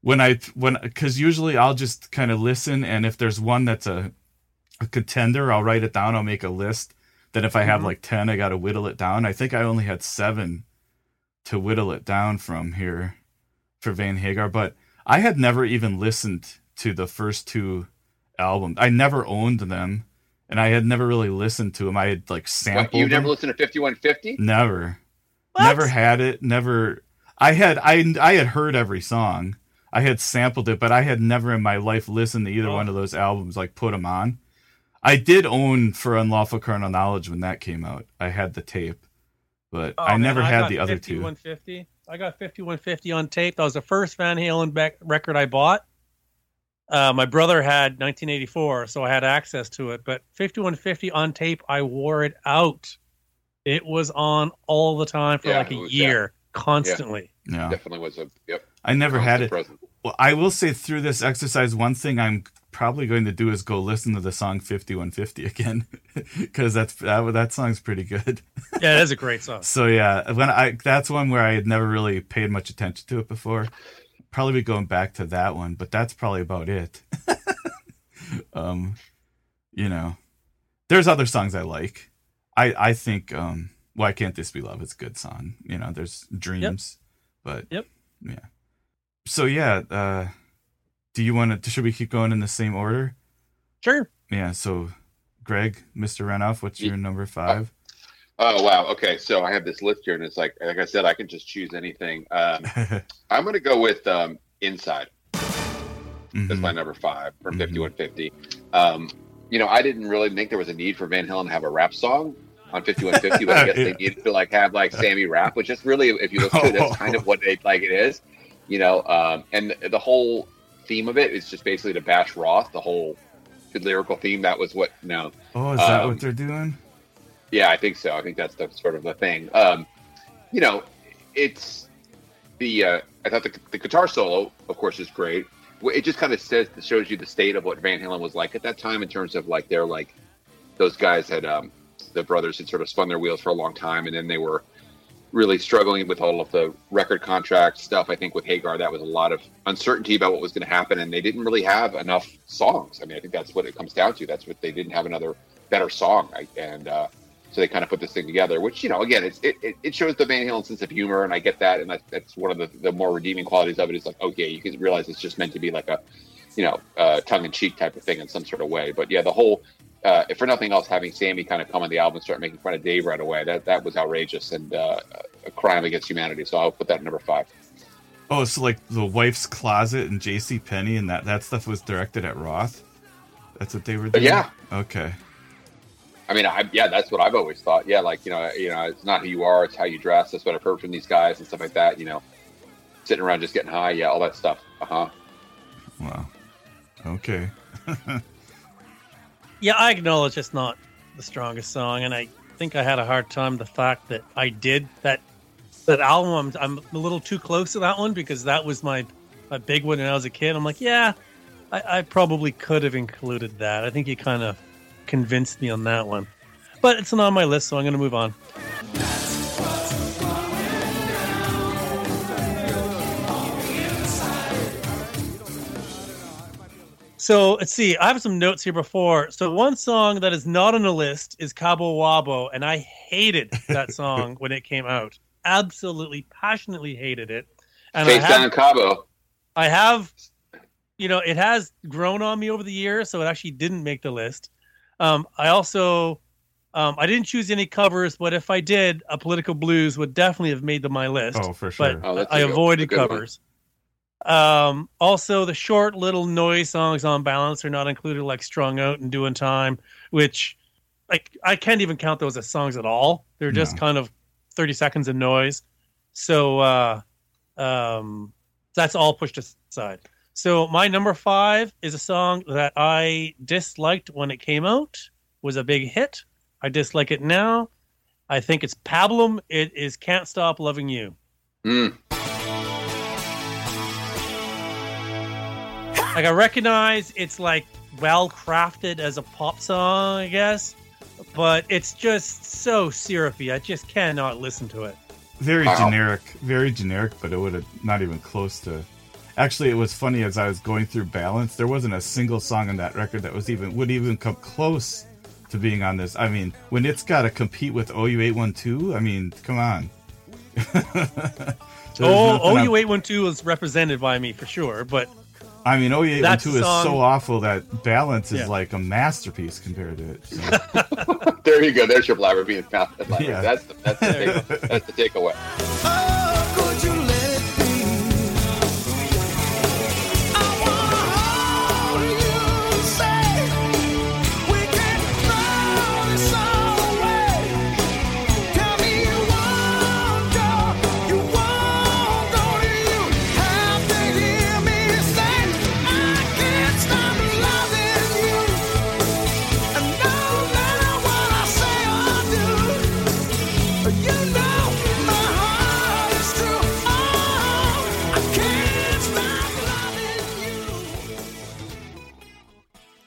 when I, when, because usually I'll just kind of listen, and if there's one that's a, a contender, I'll write it down. I'll make a list. Then if I have Mhm. like ten, I got to whittle it down. I think I only had seven to whittle it down from here for Van Hagar, but I had never even listened to the first two albums. I never owned them, and I had never really listened to them. I had like What, sampled. you never them. listened to 5150? Never. What? Never had it. Never. I had I I had heard every song. I had sampled it, but I had never in my life listened to either Oh. one of those albums. Like put them on. I did own for Unlawful Carnal Knowledge when that came out. I had the tape, but Oh, I man, never had the other two. 5150. I got 5150 on tape. That was the first Van Halen back record I bought. Uh, my brother had 1984, so I had access to it. But 5150 on tape, I wore it out. It was on all the time for Yeah, like a was- year, constantly. Yeah, Definitely was a yep. I never had it. Present. Well, I will say through this exercise, one thing I'm probably going to do is go listen to the song 5150 again [laughs] because that's that, that song's pretty good. [laughs] Yeah, it is a great song. So yeah, when I that's one where I had never really paid much attention to it before. Probably be going back to that one, but that's probably about it. [laughs] um, you know, there's other songs I like. I I think um, why can't this be love? It's a good song. You know, there's dreams, but Yep. yeah. So yeah, uh, do you want to? Should we keep going in the same order? Sure. Yeah. So, Greg, Mr. Renoff, what's your number five? Oh wow. Okay, so I have this list here, and it's like like I said, I can just choose anything. Um, [laughs] I'm gonna go with um, Inside. That's Mhm. my number five from Mhm. 5150. Um, you know, I didn't really think there was a need for Van Halen to have a rap song on 5150, but I guess [laughs] they needed to like have like Sammy rap, which is really, if you look at it, that's [laughs] kind of what they like it is. You know, um, and the, the whole theme of it is just basically to bash Roth. The whole lyrical theme that was what know Oh, is that Um, what they're doing? yeah, I think so. I think that's the sort of the thing. Um, you know, it's the uh, I thought the, the guitar solo, of course, is great. It just kind of says shows you the state of what Van Halen was like at that time in terms of like they're like those guys had um, the brothers had sort of spun their wheels for a long time, and then they were really struggling with all of the record contract stuff. I think with Hagar, that was a lot of uncertainty about what was going to happen, and they didn't really have enough songs. I mean, I think that's what it comes down to. That's what they didn't have another better song, I, and uh, so they kind of put this thing together. Which you know, again, it's, it it it shows the Van Halen sense of humor, and I get that, and that, that's one of the, the more redeeming qualities of it. Is like, okay, you can realize it's just meant to be like a, you know, uh, tongue in cheek type of thing in some sort of way. But yeah, the whole. Uh, if for nothing else, having Sammy kind of come on the album and start making fun of Dave right away, that that was outrageous and uh, a crime against humanity. So I'll put that at number five. Oh, so like the wife's closet and J.C. Penney and that that stuff was directed at Roth. That's what they were doing. yeah. Okay. I mean, I, yeah, that's what I've always thought. Yeah, like you know, you know, it's not who you are; it's how you dress. That's what I've heard from these guys and stuff like that. You know, sitting around just getting high, yeah, all that stuff. Uh huh. Wow. Okay. [laughs] Yeah, I acknowledge it's not the strongest song, and I think I had a hard time the fact that I did that that album. I'm, I'm a little too close to that one because that was my my big one when I was a kid. I'm like, yeah, I, I probably could have included that. I think you kind of convinced me on that one, but it's not on my list, so I'm going to move on. So let's see. I have some notes here before. So one song that is not on the list is Cabo Wabo, and I hated that [laughs] song when it came out. Absolutely, passionately hated it. And I Face have, down Cabo. I have, you know, it has grown on me over the years, so it actually didn't make the list. Um, I also, um, I didn't choose any covers, but if I did, a political blues would definitely have made the my list. Oh, for sure. But Oh, that's a I good- avoided covers. one. Covers. Um, also, the short little noise songs on balance are not included, like "Strung Out" and "Doing Time," which, like, I can't even count those as songs at all. They're just No. kind of thirty seconds of noise. So, uh, um, that's all pushed aside. So, my number five is a song that I disliked when it came out. Was a big hit. I dislike it now. I think it's Pablum. It is "Can't Stop Loving You." Mm. Like I recognize it's like well crafted as a pop song, I guess, but it's just so syrupy. I just cannot listen to it. very Wow. generic, very generic, but it would have not even close to. Actually, it was funny as I was going through balance. There wasn't a single song on that record that was even would even come close to being on this. I mean, when it's got to compete with OU eight one two, I mean, come on. [laughs] Oh, OU eight one two is represented by me for sure, but I mean, oh, OU eight one That two is song- so awful that balance is Yeah. like a masterpiece compared to it. So. [laughs] There you go. There's your blabber being found. [laughs] Yeah. That's the, that's the, take, that's the takeaway. [laughs]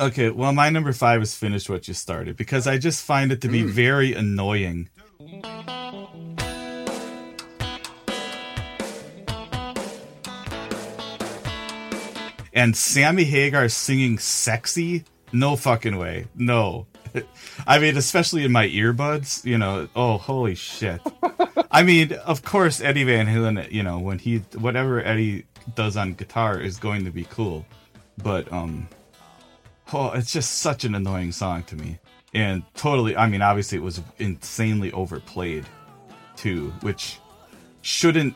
Okay, well, my number five is finish what you started because I just find it to be very annoying. And Sammy Hagar singing sexy? No fucking way. No. [laughs] I mean, especially in my earbuds, you know, oh, holy shit. I mean, of course, Eddie Van Halen, you know, when he, whatever Eddie does on guitar is going to be cool. But, um, Oh, it's just such an annoying song to me. And totally, I mean, obviously it was insanely overplayed too, which shouldn't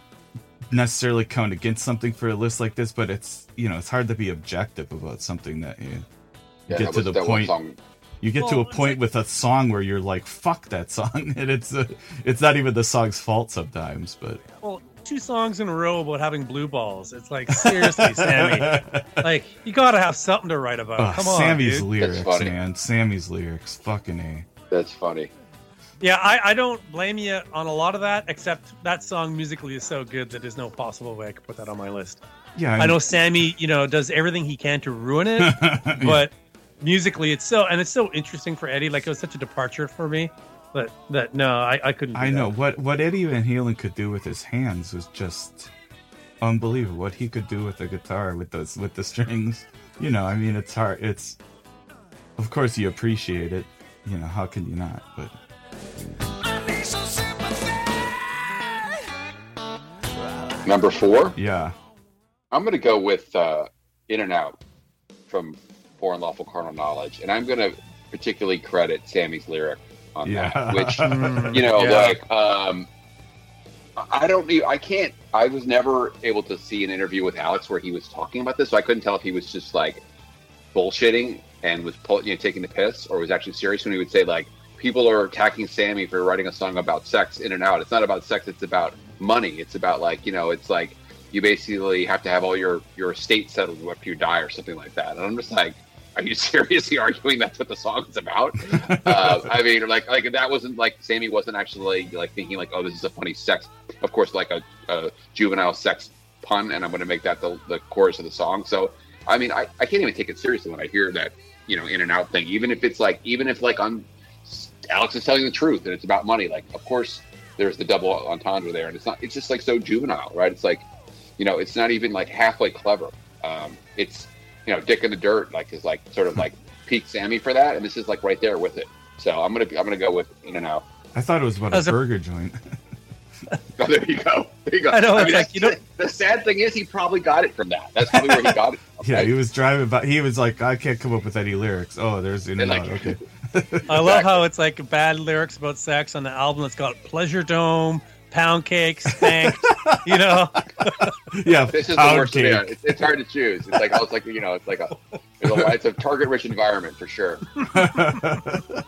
necessarily count against something for a list like this, but it's, you know, it's hard to be objective about something that you Yeah, get that to was- the point. You get to a point like- with a song where you're like, fuck that song. [laughs] And it's, uh, it's not even the song's fault sometimes, but well, two songs in a row about having blue balls. It's like seriously, Sammy. [laughs] Like you got to have something to write about. Ugh, Come on, Sammy's dude. lyrics, funny. man. Sammy's lyrics. Fucking A. That's funny. Yeah, I, I don't blame you on a lot of that, except that song musically is so good that there's no possible way I could put that on my list. Yeah. I know Sammy, you know, does everything he can to ruin it, [laughs] but musically it's so and it's so interesting for Eddie. Like it was such a departure for me. But that no, I, I couldn't. do I know that. what what Eddie Van Halen could do with his hands was just unbelievable. What he could do with the guitar with those with the strings, you know. I mean, it's hard. It's of course you appreciate it. You know, how can you not? But I need some sympathy. Number four, yeah, I'm going to go with uh, In and Out from For Unlawful Carnal Knowledge, and I'm going to particularly credit Sammy's lyric on Yeah. that, which [laughs] Mm, you know, yeah. like um, I don't, i can't. I was never able to see an interview with Alex where he was talking about this, so I couldn't tell if he was just like bullshitting and was pull, you know taking the piss, or was actually serious when he would say like people are attacking Sammy for writing a song about sex in and out. It's not about sex; it's about money. It's about like you know, it's like you basically have to have all your your estate settled after you die or something like that. And I'm just like, are you [laughs] seriously arguing that's what the song is about? uh, I mean, like, like that wasn't like Sammy wasn't actually like thinking like, oh, this is a funny sex, of course, like a, a juvenile sex pun, and I'm going to make that the, the chorus of the song. So, I mean, I, I can't even take it seriously when I hear that, you know, in and out thing. Even if it's like, even if like on Alex is telling the truth and it's about money, like, of course, there's the double entendre there, and it's not, it's just like so juvenile, right? It's like, you know, it's not even like halfway clever. Um, it's you know, Dick in the Dirt, like is like sort of [laughs] like peak Sammy for that, and this is like right there with it. So I'm gonna I'm gonna go with In and Out. I thought it was about As a a- burger joint. [laughs] Oh, there you go. There you go. I know, it's mean, like, you know- the sad thing is he probably got it from that. That's probably where he got it. From, [laughs] Yeah, right? he was driving, but he was like, I can't come up with any lyrics. Oh, there's in and Like- out. Okay. I love how it's like bad lyrics about sex on the album that's got Pleasure Dome, Pound Cake, Spanked, you know? [laughs] Yeah, This is the worst. cake. Yeah, it's, it's hard to choose. It's like oh, it's like you know, it's like a it's a, it's a target-rich environment for sure. [laughs]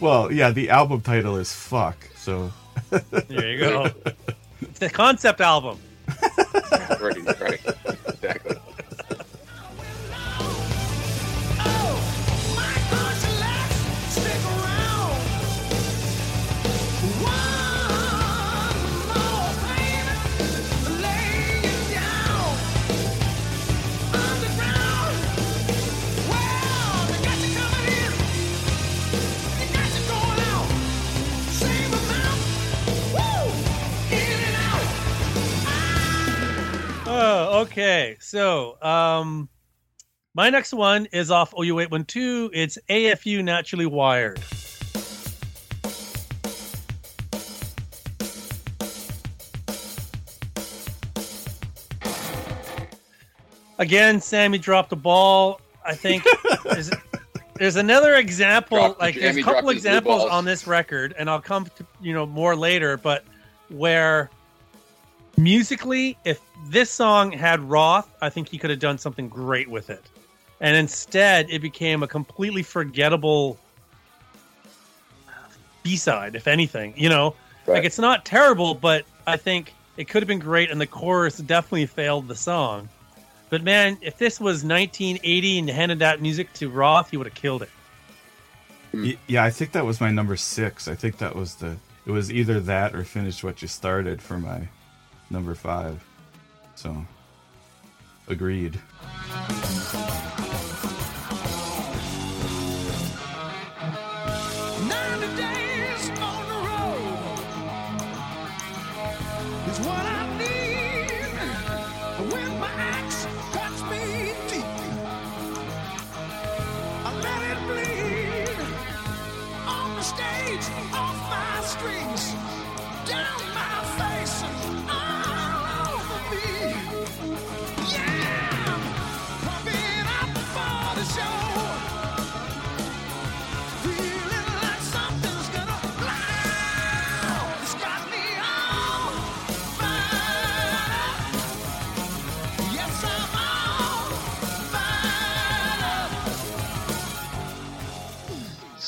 Well, yeah, the album title is "Fuck." So There you go. It's [laughs] the concept album. Right, right. Oh, okay. So, um, my next one is off Oh You Wait It's AFU Naturally Wired. Again, Sammy dropped the ball. I think [laughs] there's, there's another example. Dropped- like there's a couple dropped his blue examples on this record, and I'll come to you know more later. But where musically, if this song had Roth, I think he could have done something great with it. And instead, it became a completely forgettable B side, if anything. You know, Right. like it's not terrible, but I think it could have been great, and the chorus definitely failed the song. But man, if this was 1980 and handed that music to Roth, he would have killed it. Hmm. Y- yeah, I think that was my number six. I think that was the. It was either that or finish what you started for my number five. So, agreed.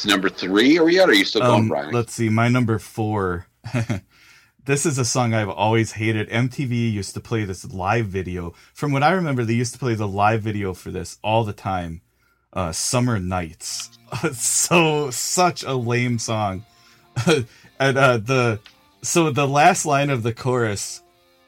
Number three. Are we at? Or are you still going, Um, Brian? let's see, my number four. [laughs] this is a song I've always hated. MTV used to play this live video. From what I remember, they used to play the live video for this all the time. Uh, Summer Nights. [laughs] So such a lame song. [laughs] and uh, the so the last line of the chorus,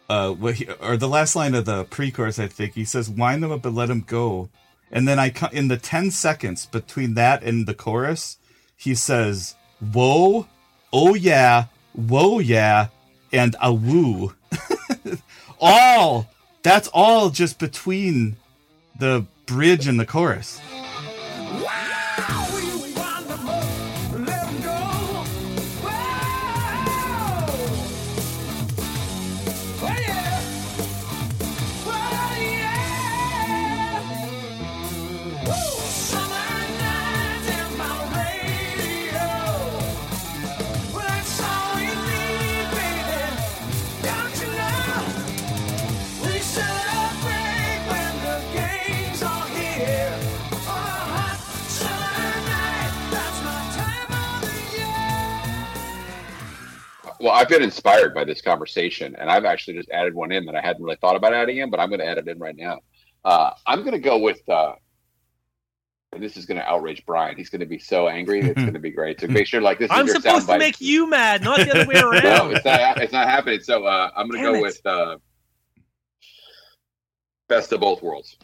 uh, what he, or the last line of the pre-chorus, I think he says, "Wind them up and let them go." And then I in the ten seconds between that and the chorus, he says, "Whoa, oh yeah, whoa yeah, and a woo." [laughs] all that's all just between the bridge and the chorus. Well, I've been inspired by this conversation, and I've actually just added one in that I hadn't really thought about adding in, but I'm going to add it in right now. Uh, I'm going to go with uh, and this is going to outrage Brian. He's going to be so angry. It's going to be great. So make sure, like, this I'm your supposed to soundbite. make you mad, not the other way [laughs] No, around. it's not. It's not happening. So uh, I'm going to go it. with uh, best of both worlds.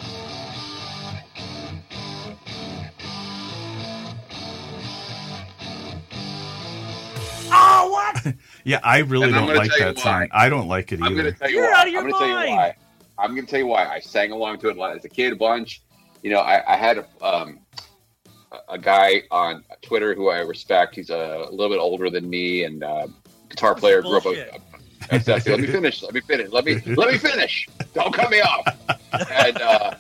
oh, what? [laughs] Yeah, I really And don't like that song. I don't like it I'm going either. to tell you You're why. out of your I'm going to tell you why. I'm going to tell you why. I sang along to it as a kid a bunch. You know, I, I had a, um, a guy on Twitter who I respect. He's a, little bit older than me and uh, guitar player. Grew up. Bullshit. Exactly. Let me finish. Let me finish. Let me let me finish. Don't cut me off. [laughs] And uh,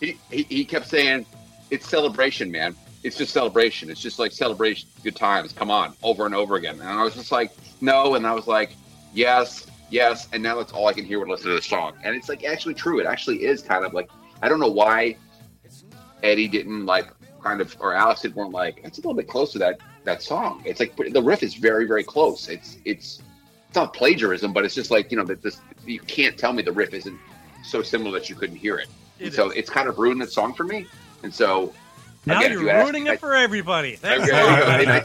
he, he he kept saying, "It's celebration, man. It's just celebration. It's just like celebration, good times. Come on, over and over again." And I was just like, "No," and I was like, "Yes, yes." And now that's all I can hear when listening to the song. And it's like actually true. It actually is kind of like I don't know why Eddie didn't like kind of or Alex didn't weren't like it's a little bit close to that that song. It's like the riff is very very close. It's it's it's not plagiarism, but it's just like you know that this you can't tell me the riff isn't so similar that you couldn't hear it. It and so it's kind of ruined the song for me. And so Now again, you're you ask- ruining I- it for everybody. Thanks. Okay, a lot. you I-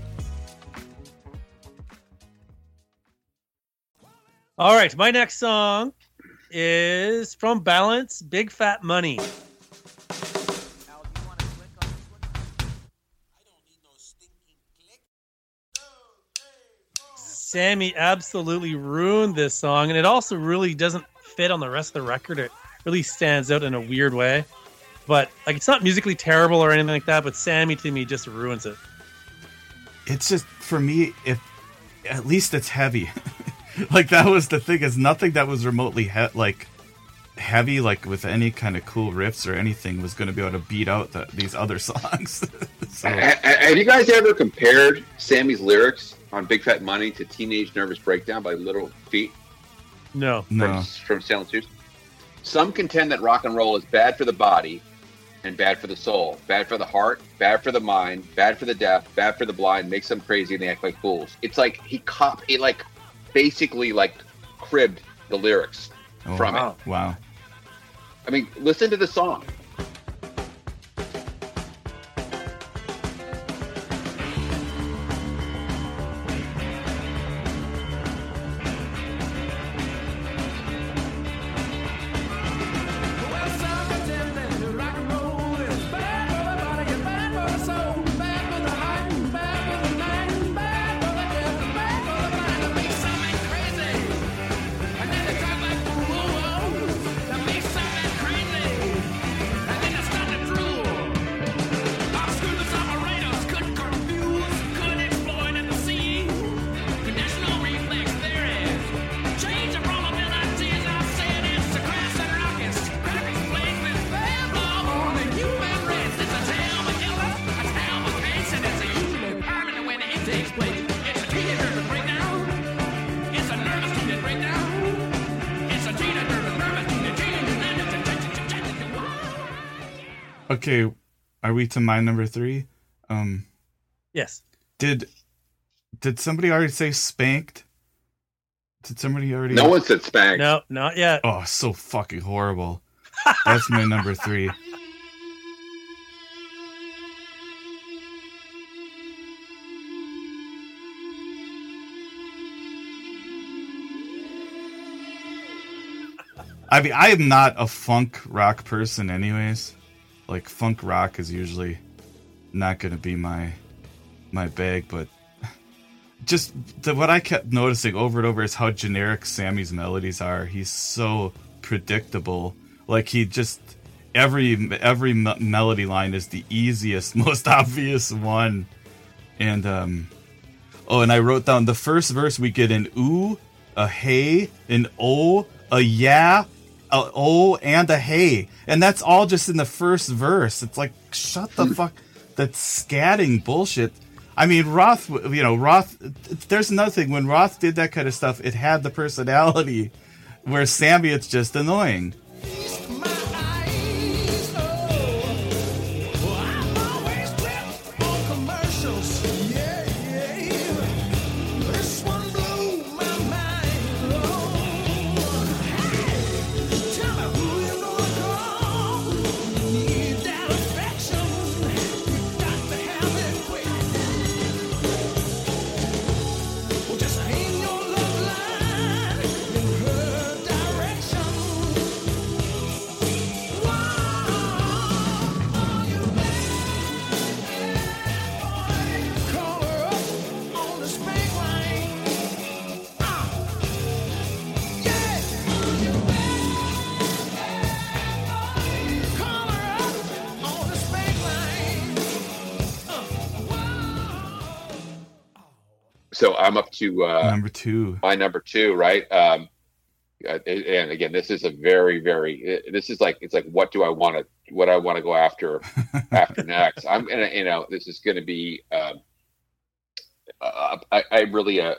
All right, my next song is from Balance, Big Fat Money. Sammy absolutely ruined this song, and it also really doesn't fit on the rest of the record. It really stands out in a weird way. But like, it's not musically terrible or anything like that. But Sammy to me just ruins it. It's just for me, if at least it's heavy. [laughs] [laughs] like that was the thing is nothing that was remotely he- like heavy, like with any kind of cool riffs or anything, was going to be able to beat out the, these other [laughs] songs. so, Ha- ha- Have you guys ever compared Sammy's lyrics on Big Fat Money to Teenage Nervous Breakdown by Little Feat No, from, no, from Sailin' Shoes? Some contend that rock and roll is bad for the body and bad for the soul, bad for the heart, bad for the mind, bad for the deaf, bad for the blind, makes them crazy and they act like fools. It's like he cop, he like basically like cribbed the lyrics Oh, from wow. it. wow. I mean, listen to the song. Are we to my number three? Um, Yes. did did somebody already say spanked? Did somebody already? No one said spank. No, not yet. Oh, so fucking horrible. That's my number three. I mean, I am not a funk rock person, anyways. Like funk rock is usually not going to be my my bag, but [laughs] just the, what I kept noticing over and over is how generic Sammy's melodies are. He's so predictable. Like he just every every me- melody line is the easiest, [laughs] most obvious one. And um oh, and I wrote down the first verse we get an ooh, a hey, an oh, a yeah, a oh, and a hey, and that's all just in the first verse. It's like shut the fuck. That's scatting bullshit. I mean, Roth, you know, Roth, there's another thing. When Roth did that kind of stuff, it had the personality. Where Sammy, it's just annoying. So I'm up to uh, Number two. my number two, right? Um, uh, and again, this is a very, very. This is like it's like what do I want to what I want to go after [laughs] after next. I'm gonna, you know, this is going to be. Um, uh, I, I really a,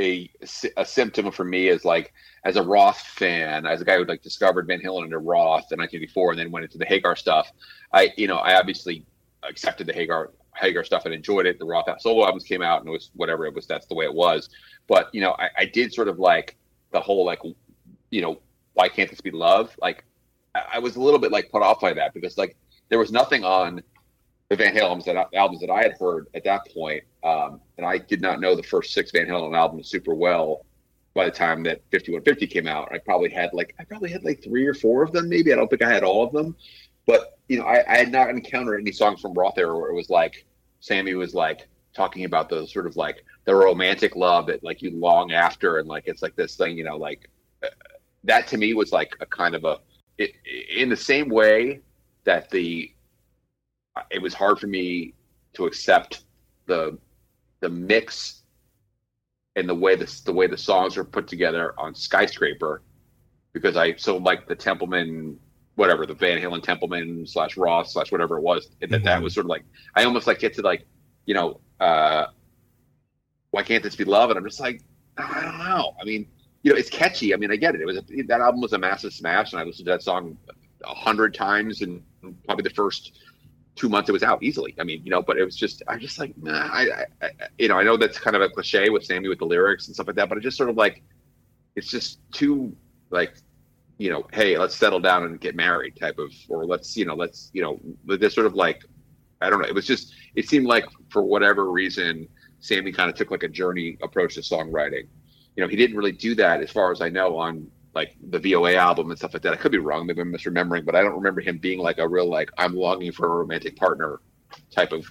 a a symptom for me is like as a Roth fan, as a guy who like discovered Van Halen under Roth in 1984 and then went into the Hagar stuff. I you know I obviously accepted the Hagar Hagar stuff and enjoyed it. The Roth solo albums came out and it was whatever it was. That's the way it was. But you know I, I did sort of like the whole like you know why can't this be love? Like I, I was a little bit like put off by that because like there was nothing on the Van Halen albums that albums that I had heard at that point, um, and I did not know the first six Van Halen albums super well. By the time that 5150 came out, I probably had like I probably had like three or four of them, maybe. I don't think I had all of them, but you know, I, I had not encountered any songs from Roth era where it was like Sammy was like talking about the sort of like the romantic love that like you long after, and like it's like this thing, you know, like uh, that to me was like a kind of a it, in the same way that the it was hard for me to accept the the mix and the way the the way the songs are put together on Skyscraper because I so like the Templeman whatever the Van Halen Templeman slash Roth slash whatever it was and that that Mhm. was sort of like I almost like get to like you know uh why can't this be love and I'm just like I don't know I mean you know it's catchy I mean I get it it was a, that album was a massive smash and I listened to that song a hundred times in probably the first two months it was out easily. I mean, you know, but it was just I just like nah, I, I, I you know I know that's kind of a cliche with Sammy with the lyrics and stuff like that, but it just sort of like it's just too like you know, hey, let's settle down and get married type of, or let's you know, let's you know, this sort of like I don't know. It was just it seemed like for whatever reason, Sammy kind of took like a journey approach to songwriting. You know, he didn't really do that as far as I know on like the VOA album and stuff like that. I could be wrong, maybe I'm misremembering, but I don't remember him being like a real like I'm longing for a romantic partner type of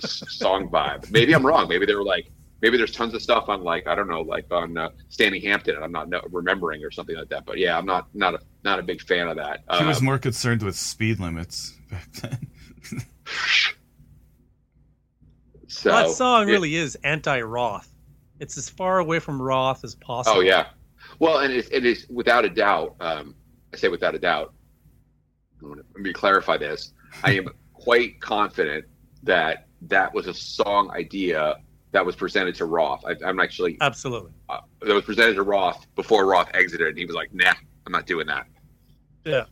song vibe. Maybe I'm wrong. Maybe they were like maybe there's tons of stuff on like I don't know like on uh, Standing Hampton and I'm not no, remembering or something like that. But yeah, I'm not not a not a big fan of that. He was Um, more concerned with speed limits back then. [laughs] so that song yeah. really is anti-Roth. It's as far away from Roth as possible. Oh yeah. Well, and it, it is without a doubt. Um, I say without a doubt. Let me clarify this. I am [laughs] quite confident that that was a song idea that was presented to Roth. I, I'm actually Absolutely. uh, that was presented to Roth before Roth exited, and he was like, "Nah, I'm not doing that." Yeah.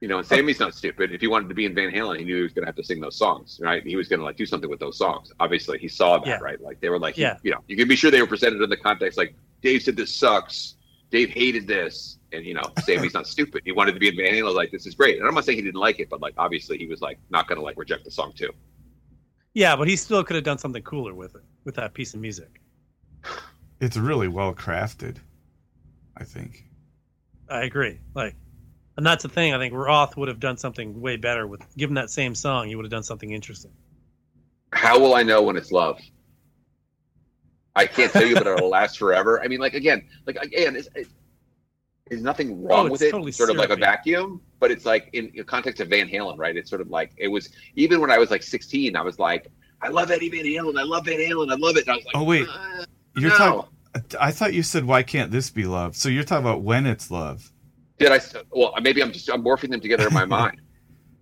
You know, and Sammy's not stupid. If he wanted to be in Van Halen, he knew he was going to have to sing those songs, right? He was going to like do something with those songs. Obviously, he saw that, Yeah. right? Like they were like, Yeah. you know, you can be sure they were presented in the context like Dave said this sucks, Dave hated this, and you know, [laughs] Sammy's not stupid. He wanted to be in Van Halen, like this is great. And I'm not saying he didn't like it, but like obviously he was like not going to like reject the song too. Yeah, but he still could have done something cooler with it, with that piece of music. It's really well crafted. I think. I agree. Like, and that's the thing. I think Roth would have done something way better with given that same song. He would have done something interesting. How will I know when it's love? I can't tell you, but it'll [laughs] last forever. I mean, like again, like again, it's, it, there's nothing wrong Oh, with it. totally sort of like a vacuum, but it's like in the context of Van Halen, right? It's sort of like it was. Even when I was like 16, I was like, I love Eddie Van Halen. I love Van Halen. I love it. And I was like, Oh, wait. uh, You're no. talking. I thought you said why can't this be love? So you're talking about when it's love. Did I? Well, maybe I'm just I'm morphing them together in my [laughs] mind.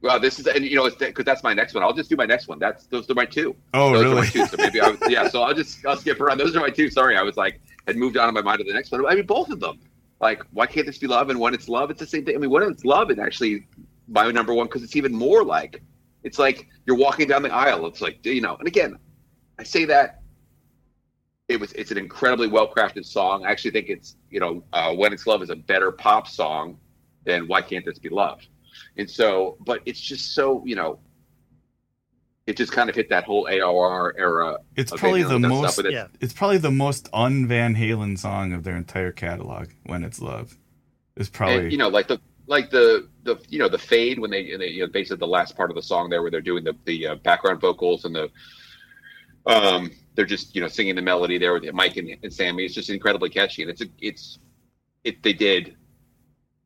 Well, this is and you know because that's my next one. I'll just do my next one. That's those are my two. Oh, those are really? my two. So maybe I was, yeah. So I'll just I'll skip around. Those are my two. Sorry, I was like had moved on in my mind to the next one. I mean, both of them. Like, why can't this be love? And when it's love, it's the same thing. I mean, when it's love, it actually my number one because it's even more like it's like you're walking down the aisle. It's like you know. And again, I say that it was it's an incredibly well crafted song. I actually think it's you know uh, when it's love is a better pop song than why can't this be love? And so, but it's just so you know, it just kind of hit that whole AOR era. It's probably the Halen, stuff most. with it. Yeah. It's probably the most un Van Halen song of their entire catalog. When it's love, is probably. and you know, like the like the the you know the fade when they, they you know basically the last part of the song there where they're doing the the uh, background vocals and the um they're just you know singing the melody there with Mike and, and Sammy. It's just incredibly catchy and it's a, it's it they did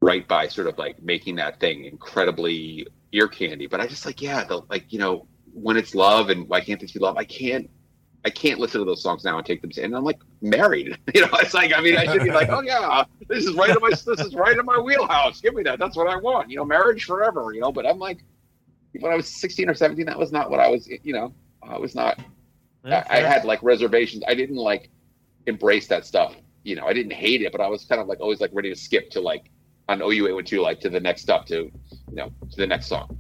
right by sort of like making that thing incredibly ear candy. But I just like yeah the like you know when it's love and why can't this be love? I can't. I can't listen to those songs now and take them. To and I'm like married, [laughs] you know. It's like I mean, I should be like, oh yeah, this is right in my this is right in my wheelhouse. Give me that. That's what I want. You know, marriage forever. You know. But I'm like, when I was 16 or 17, that was not what I was. You know, I was not. I, I had like reservations. I didn't like embrace that stuff. You know, I didn't hate it, but I was kind of like always like ready to skip to like on OU 812, like to the next stuff, to you know, to the next song.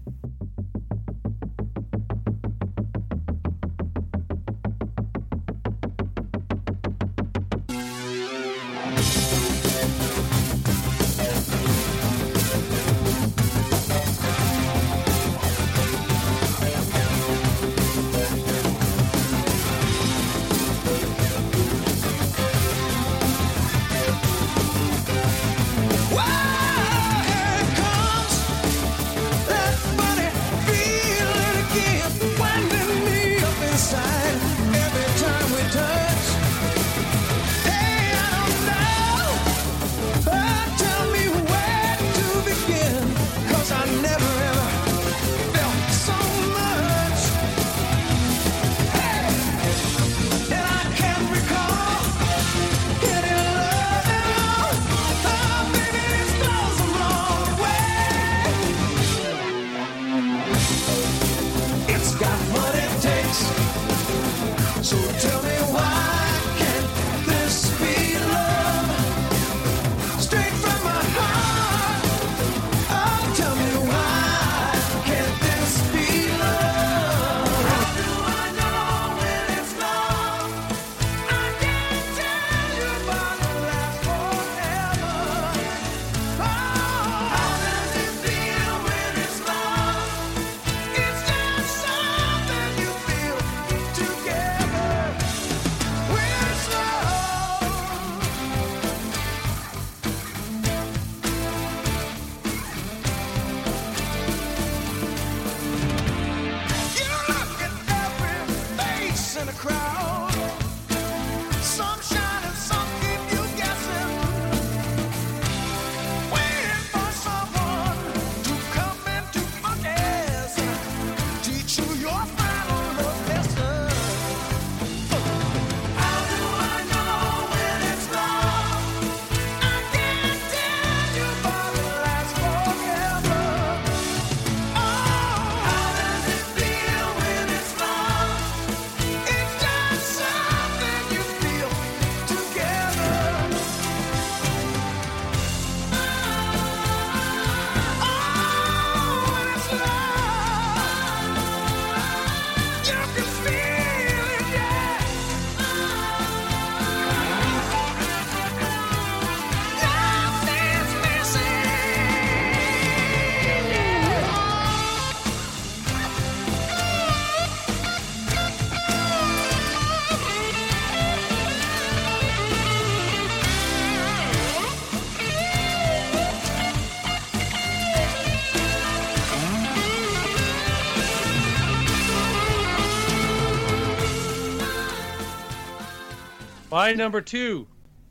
My number two,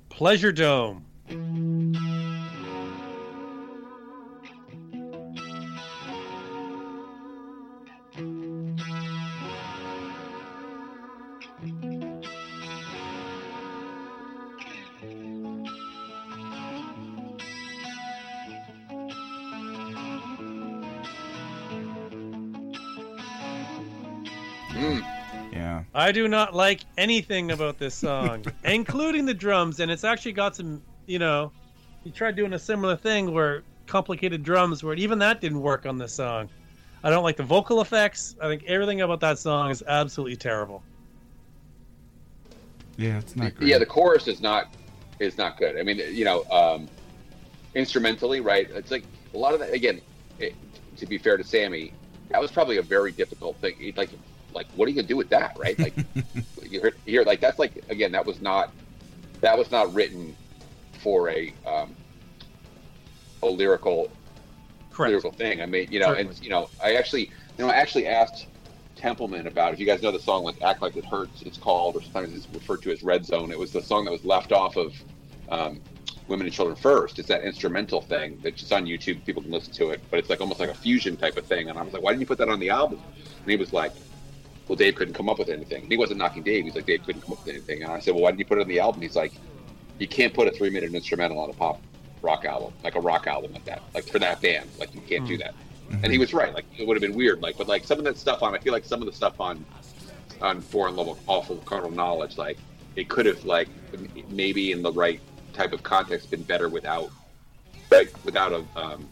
Pleasure Dome. I do not like anything about this song, [laughs] including the drums, and it's actually got some, you know, he tried doing a similar thing where complicated drums, where even that didn't work on this song. I don't like the vocal effects. I think everything about that song is absolutely terrible. Yeah, it's not great. Yeah, the chorus is not is not good. I mean, you know, um, instrumentally, right? It's like a lot of that. Again, it, to be fair to Sammy, that was probably a very difficult thing. He's Like, like, what are you gonna do with that, right? Like, [laughs] you hear, hear like that's like again, that was not that was not written for a um, a lyrical Correct. lyrical thing. I mean, you know, and you know, I actually, you know, I actually asked Templeman about if you guys know the song like "Act Like It Hurts." It's called, or sometimes it's referred to as "Red Zone." It was the song that was left off of um, "Women and Children First. It's that instrumental thing that's just on YouTube. People can listen to it, but it's like almost like a fusion type of thing. And I was like, "Why didn't you put that on the album?" And he was like. Well, Dave couldn't come up with anything. He wasn't knocking Dave. He's like, Dave couldn't come up with anything. And I said, Well, why didn't you put it on the album? He's like, You can't put a three minute instrumental on a pop rock album, like a rock album like that, like for that band. Like you can't do that. And he was right. Like it would have been weird. Like, but like some of that stuff on, I feel like some of the stuff on, on For Unlawful Carnal Knowledge, like it could have like maybe in the right type of context been better without, like without a, um,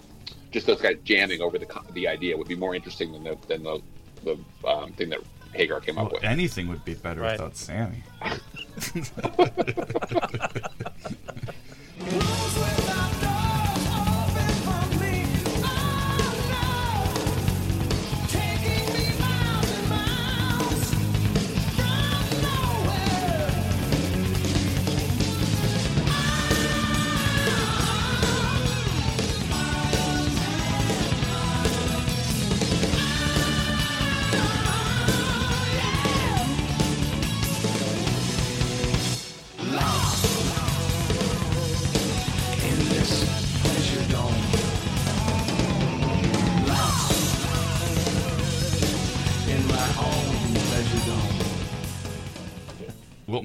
just those guys jamming over the the idea would be more interesting than the than the the um, thing that Hagar came up with. anything would be better Right. without Sammy. [laughs] [laughs]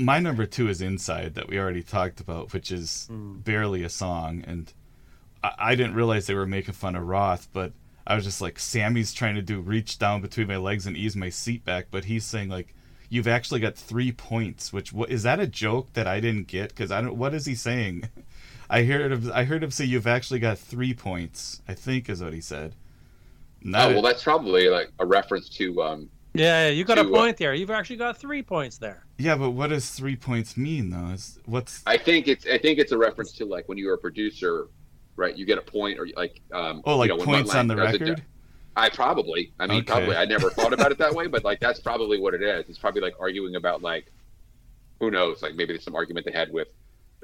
my number two is Inside that we already talked about, which is barely a song, and I, I didn't realize they were making fun of Roth, but I was just like, Sammy's trying to do reach down between my legs and ease my seat back, but he's saying like, you've actually got three points. Which what is that a joke that I didn't get? Because I don't. What is he saying? [laughs] I heard him. I heard him say you've actually got three points. I think is what he said. Oh Not well, that's probably like a reference to um, Yeah, you got a To, uh, point there. You've actually got three points there. yeah, but what does three points mean though? Is what's I think it's I think it's a reference to like when you were a producer, right? You get a point or like um oh like you know, points Mutt on the Lange does it- record? I probably. I mean, Okay. probably. I never thought about it that way, but like that's probably what it is. It's probably like arguing about like who knows? Like maybe there's some argument they had with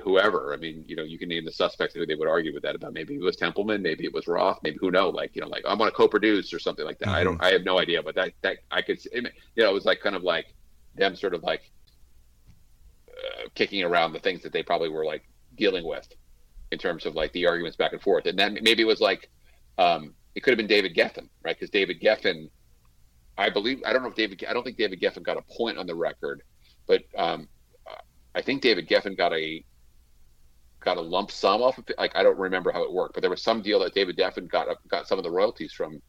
whoever. I mean, you know, you can name the suspects who they would argue with that about. Maybe it was Templeman, maybe it was Roth, maybe who know? Like you know, like I'm want to co-produce or something like that. I don't. I have no idea, but that that I could. You know, it was like kind of like them sort of like uh, kicking around the things that they probably were like dealing with in terms of like the arguments back and forth. And then maybe it was like um, it could have been David Geffen, right? Because David Geffen, I believe, I don't know if David, I don't think David Geffen got a point on the record, but um, I think David Geffen got a got a lump sum off of it. Like I don't remember how it worked, but there was some deal that David Geffen got got some of the royalties from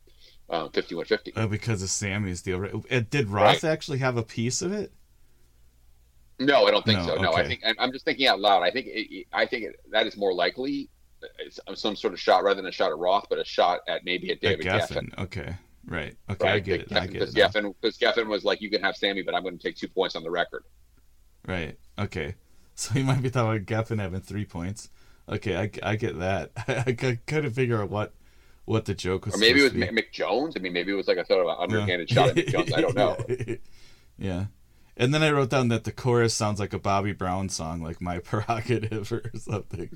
um, 5150. Oh, because of Sammy's deal. right? Uh, Did Roth Right. actually have a piece of it? No, I don't think No, so. No, I okay. think I'm- just thinking out loud. I think it, I think it, that is more likely some sort of shot rather than a shot at Roth, but a shot at maybe at At David Geffen. Geffen. Okay. Right. Okay, I get it. I get it. Geffen, because Geffen was like, you can have Sammy, but I'm going to take two points on the record. Right. Okay. So he might be talking about Geffen having three points. Okay, I, I get that. [laughs] I couldn't figure out what what the joke was. Or maybe it was supposed to be. Mick Mick Jones. I mean, maybe it was like a sort of an underhanded shot at Mick Jones. I don't know. [laughs] yeah. And then I wrote down that the chorus sounds like a Bobby Brown song, like My Prerogative [laughs] or something.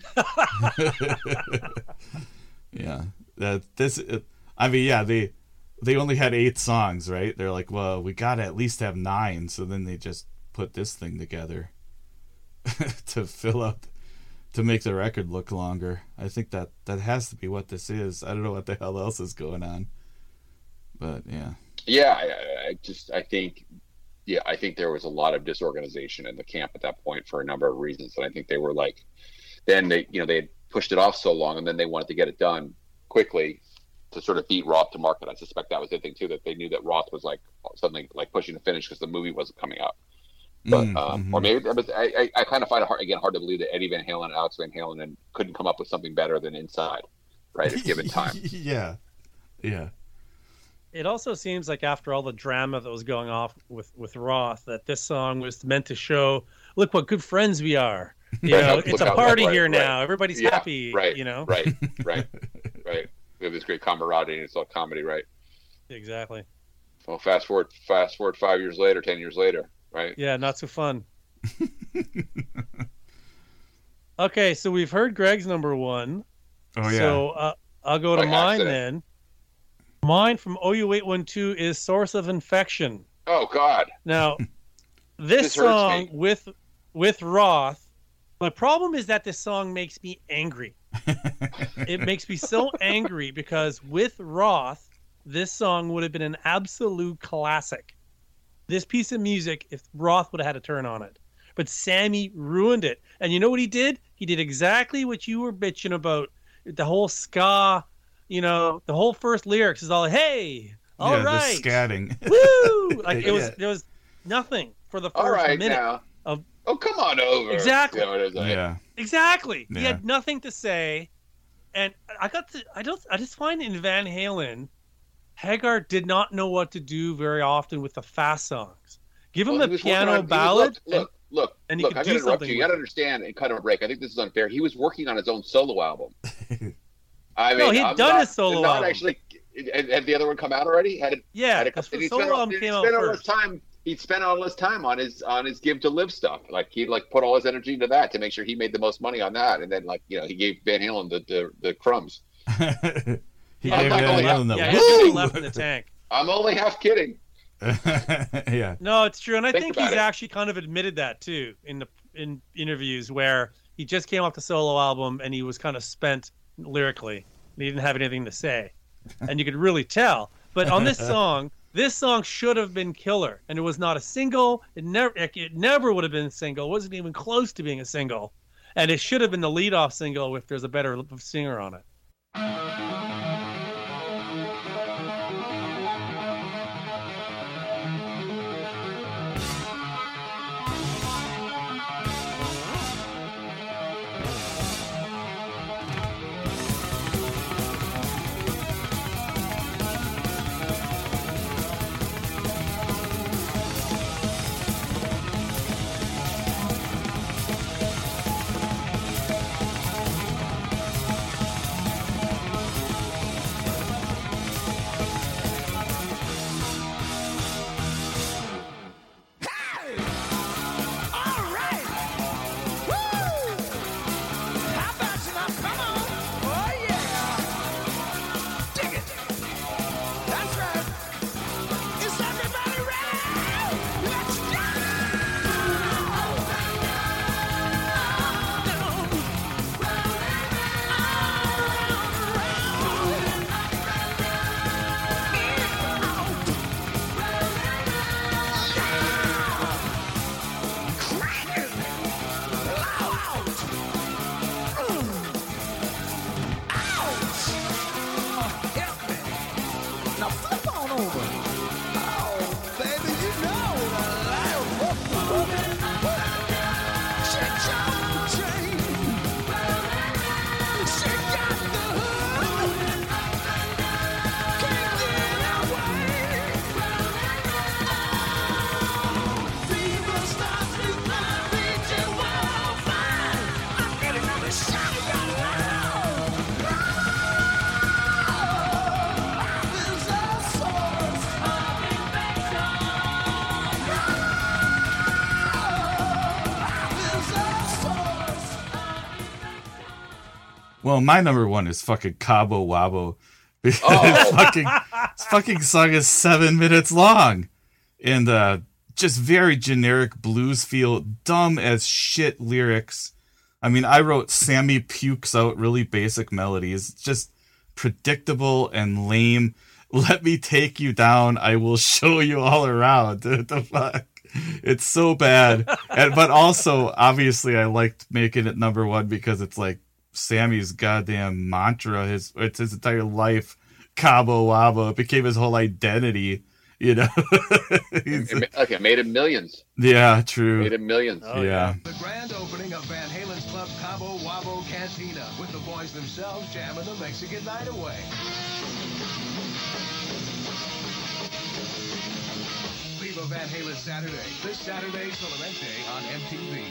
yeah. That this uh, I mean, yeah, they they only had 8 songs, right? They're like, "Well, we got to at least have 9." So then they just put this thing together. [laughs] to fill up to make the record look longer. I think that that has to be what this is. I don't know what the hell else is going on, but yeah. Yeah, I, I just I think yeah, I think there was a lot of disorganization in the camp at that point for a number of reasons, and I think they were like, then they you know they had pushed it off so long, and then they wanted to get it done quickly to sort of beat Roth to market. I suspect that was the thing too that they knew that Roth was like suddenly like pushing to finish because the movie wasn't coming out. But Mm, um, or maybe but I, I, I kind of find it hard again hard to believe that Eddie Van Halen and Alex Van Halen and couldn't come up with something better than Inside, right? At given [laughs] time. yeah, yeah. It also seems like after all the drama that was going off with with Roth, that this song was meant to show, look what good friends we are. [laughs] You Right, know, look it's how- a party right, here right. now. Everybody's Yeah, happy. right, You know. right, right, [laughs] right. We have this great camaraderie, and it's all comedy, right? Exactly. Well, fast forward, fast forward five years later, ten years later, right? Yeah, not so fun. [laughs] okay, so we've heard Greg's number one. Oh yeah. So uh, I'll go to mine then. Mine from OU812 is Source of Infection. Oh God, Now, [laughs] this, This song with with Roth, my problem is that this song makes me angry. [laughs] it makes me so angry because with Roth, this song would have been an absolute classic. This piece of music, if Roth would have had a turn on it. But Sammy ruined it. And you know what he did? He did exactly what you were bitching about. The whole ska, you know, the whole first lyrics is all, hey, all yeah, right. the scatting. [laughs] Woo! Like [laughs] it was Yeah. there was nothing for the first all right minute. now. of- oh, come on over. Exactly. You know what it is, like, yeah. Exactly. He had nothing to say. And I got to I don't I just find in Van Halen, Hagar did not know what to do very often with the fast songs. Give him Well, the piano on- he was- ballad. Look, look, look. and he look could I do gotta interrupt something you. You got to understand and cut him a break. I think this is unfair. He was working on his own solo album. [laughs] I mean, No, he had I'm done not, his solo not album. actually. Had, had the other one come out already? Had it? yeah, had it because the he solo all, album came out all his first. time? He'd spend all his time on his on his give to live stuff. Like he'd like put all his energy into that to make sure he made the most money on that, and then like you know he gave Van Halen the the, the crumbs. [laughs] he I'm gave not Van gonna Halen the yeah, he had nothing woo! left in the tank. I'm only half kidding. [laughs] yeah. No, it's true, and I Think think he's it. actually kind of admitted that too in the in interviews where he just came off the solo album and he was kind of spent lyrically. And he didn't have anything to say, and you could really tell. But on this [laughs] song, this song should have been killer, and it was not a single. It never, it never would have been a single. It wasn't even close to being a single, and it should have been the lead-off single if there's a better singer on it. Well, my number one is fucking Cabo Wabo. [laughs] Oh. fucking, this fucking song is seven minutes long, and uh, just very generic blues feel, dumb as shit lyrics. I mean, I wrote Sammy pukes out really basic melodies. It's just predictable and lame. Let me take you down. I will show you all around. [laughs] The fuck? It's so bad. and, but also, obviously, I liked making it number one because it's like Sammy's goddamn mantra. His it's his entire life. Cabo Wabo. It became his whole identity. You know. [laughs] It Okay, made him millions. yeah, true. Made him millions. Oh, yeah. The grand opening of Van Halen's Club Cabo Wabo Cantina with the boys themselves jamming the Mexican night away. Viva Van Halen Saturday. This Saturday, Solamente on MTV.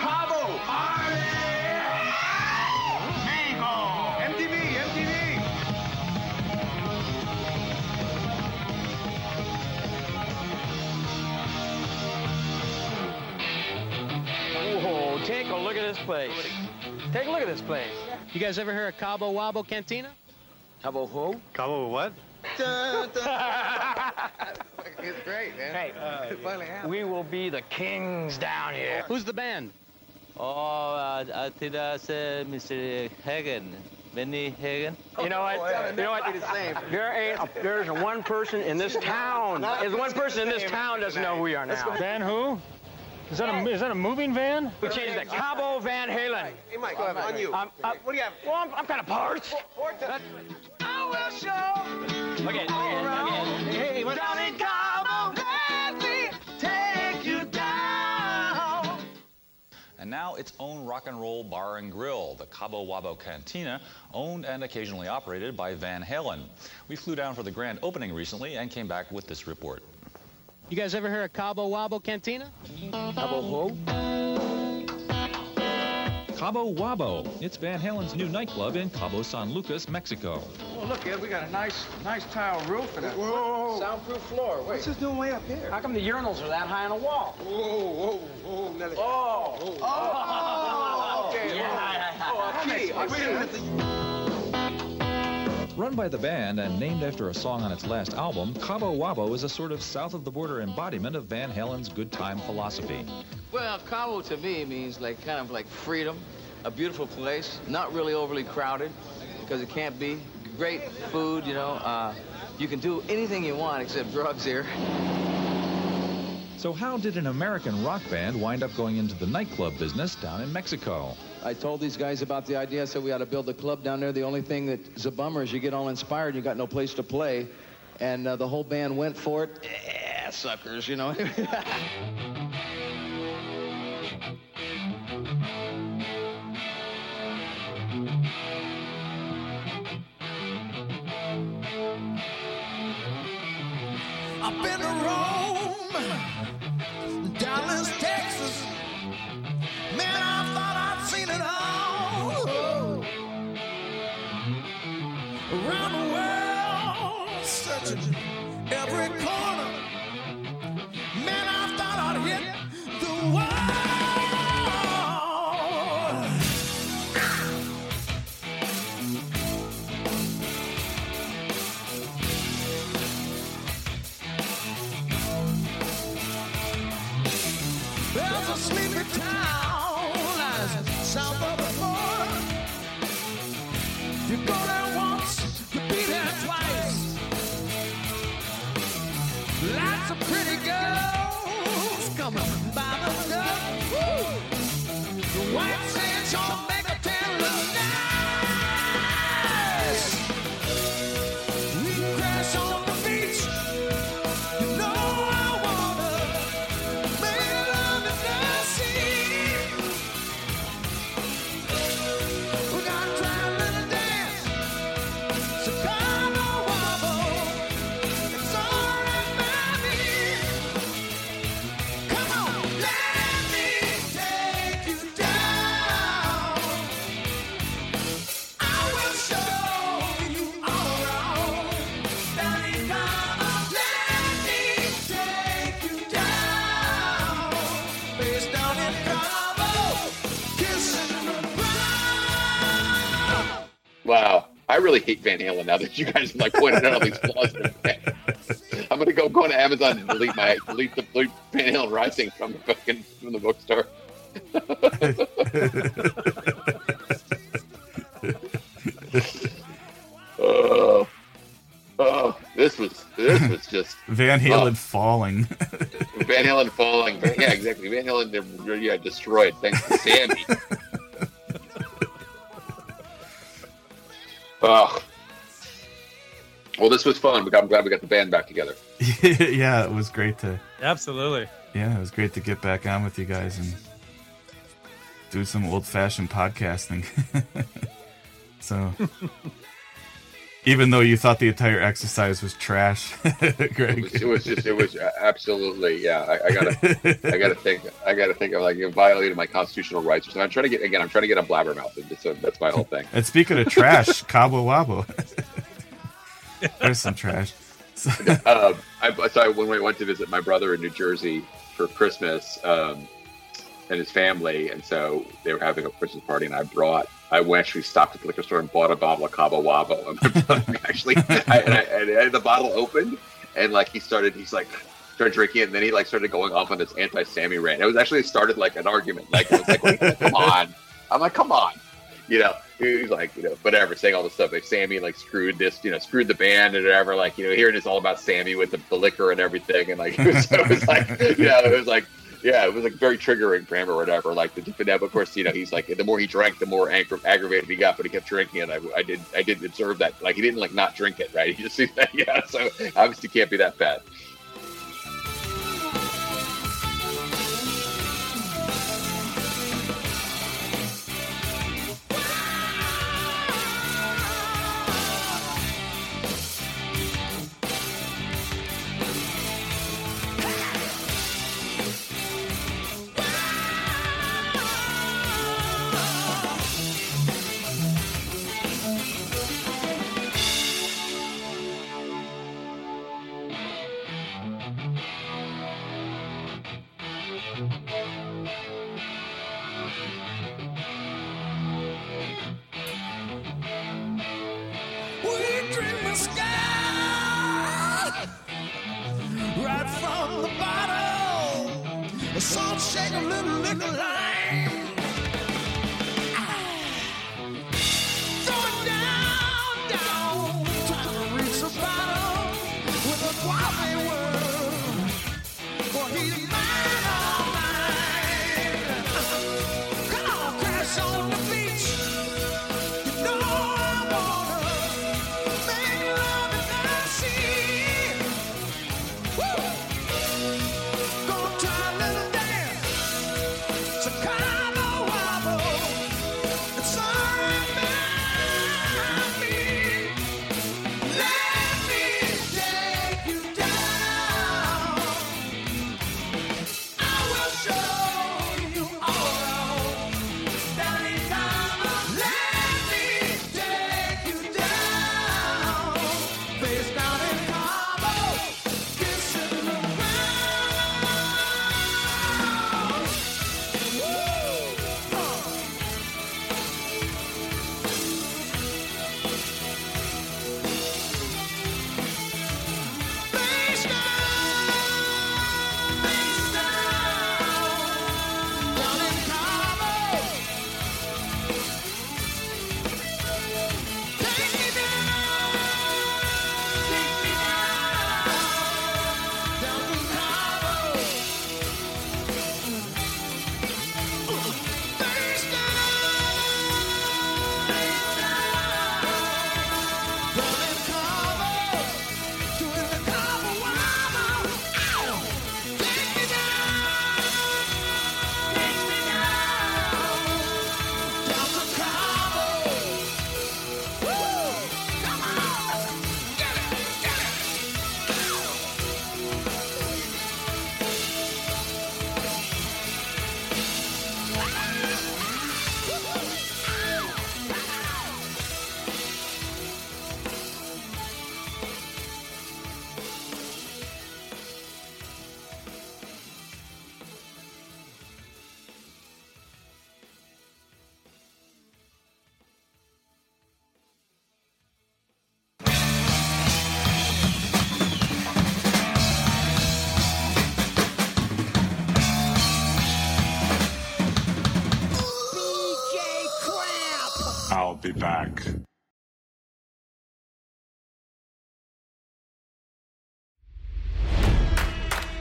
Cabo! MTV, MTV! Whoa, take a look at this place. Take a look at this place. You guys ever hear of Cabo Wabo Cantina? Cabo who? Cabo what? [laughs] it's great, man. Hey, we will be the kings down here. Who's the band? Oh, uh, I think that's uh, Mr. Hagen, Benny Hagen. You know what? You know what? There ain't a, there's one person in this town. There's one person in this town doesn't know who we are now. Van who? Is that a is that a moving van? We changed that. Cabo Van Halen. Hey, Mike, go ahead, on you. Um, uh, what do you have? Well, I'm, I'm kind of parched. I will show Okay, okay, okay. Hey, down in Cabo, And now its own rock and roll bar and grill, the Cabo Wabo Cantina, owned and occasionally operated by Van Halen. We flew down for the grand opening recently and came back with this report. You guys ever hear of Cabo Wabo Cantina? Cabo who? Cabo Wabo. It's Van Halen's new nightclub in Cabo San Lucas, Mexico. Oh, look, Ed, we got a nice, nice tile roof and a soundproof floor. Wait, What's this doing way up here? how come the urinals are that high on the wall? Whoa, whoa, whoa, Nelly. Oh, Oh, okay. Yeah. Oh, okay. Oh, oh, Wait a minute. Run by the band and named after a song on its last album, Cabo Wabo is a sort of south of the border embodiment of Van Halen's good time philosophy. Well, Cabo to me means like kind of like freedom, a beautiful place, not really overly crowded because it can't be. Great food, you know. Uh, you can do anything you want except [laughs] drugs here. So how did an American rock band wind up going into the nightclub business down in Mexico? I told these guys about the idea. I said we ought to build a club down there. The only thing that's a bummer is you get all inspired, you got no place to play, and uh, the whole band went for it. Yeah, suckers, you know. [laughs] I've been to really hate Van Halen now that you guys have like pointed out all these flaws. in the band. I'm gonna go go to Amazon and delete my delete the delete Van Halen Rising from the fucking from the bookstore. [laughs] oh, oh, this was this was just Van oh. Halen falling. Van Halen falling. Yeah, exactly. Van Halen, yeah, destroyed thanks to Sammy. [laughs] oh. Well, this was fun. We I'm glad we got the band back together. [laughs] yeah, it was great to. Absolutely. Yeah, it was great to get back on with you guys and do some old fashioned podcasting. [laughs] so, [laughs] even though you thought the entire exercise was trash, [laughs] Greg, It was, it was just, it was absolutely, yeah. I, I gotta, I gotta think, I gotta think of like you violated my constitutional rights or something. I'm trying to get again. I'm trying to get a blabbermouth. So that's my whole thing. And speaking of trash, [laughs] Cabo Wabo. [laughs] There's some trash. um, I, so I, when we went to visit my brother in New Jersey for Christmas, um, and his family, and so they were having a Christmas party, and I brought. I went actually stopped at the liquor store and bought a bottle of Cabo Wabo. [laughs] And brother actually, I, and, I, and the bottle opened, and like he started, he's like started drinking it, and then he like started going off on this anti-Sammy rant. It was actually started like an argument. Like it was like, [laughs] come on. I'm like, come on, you know. He's like, you know, whatever, saying all this stuff. Like Sammy like screwed this, you know, screwed the band and whatever. Like, you know, hearing it's all about Sammy with the, the liquor and everything, and like [laughs] it was, it was like, you know, it was like yeah, it was like very triggering for him or whatever. Like the but of course, you know, he's like the more he drank, the more aggra- aggravated he got. But he kept drinking, and I, I did I did observe that. Like he didn't like not drink it, right? [laughs] He just that [laughs] yeah. So obviously can't be that bad.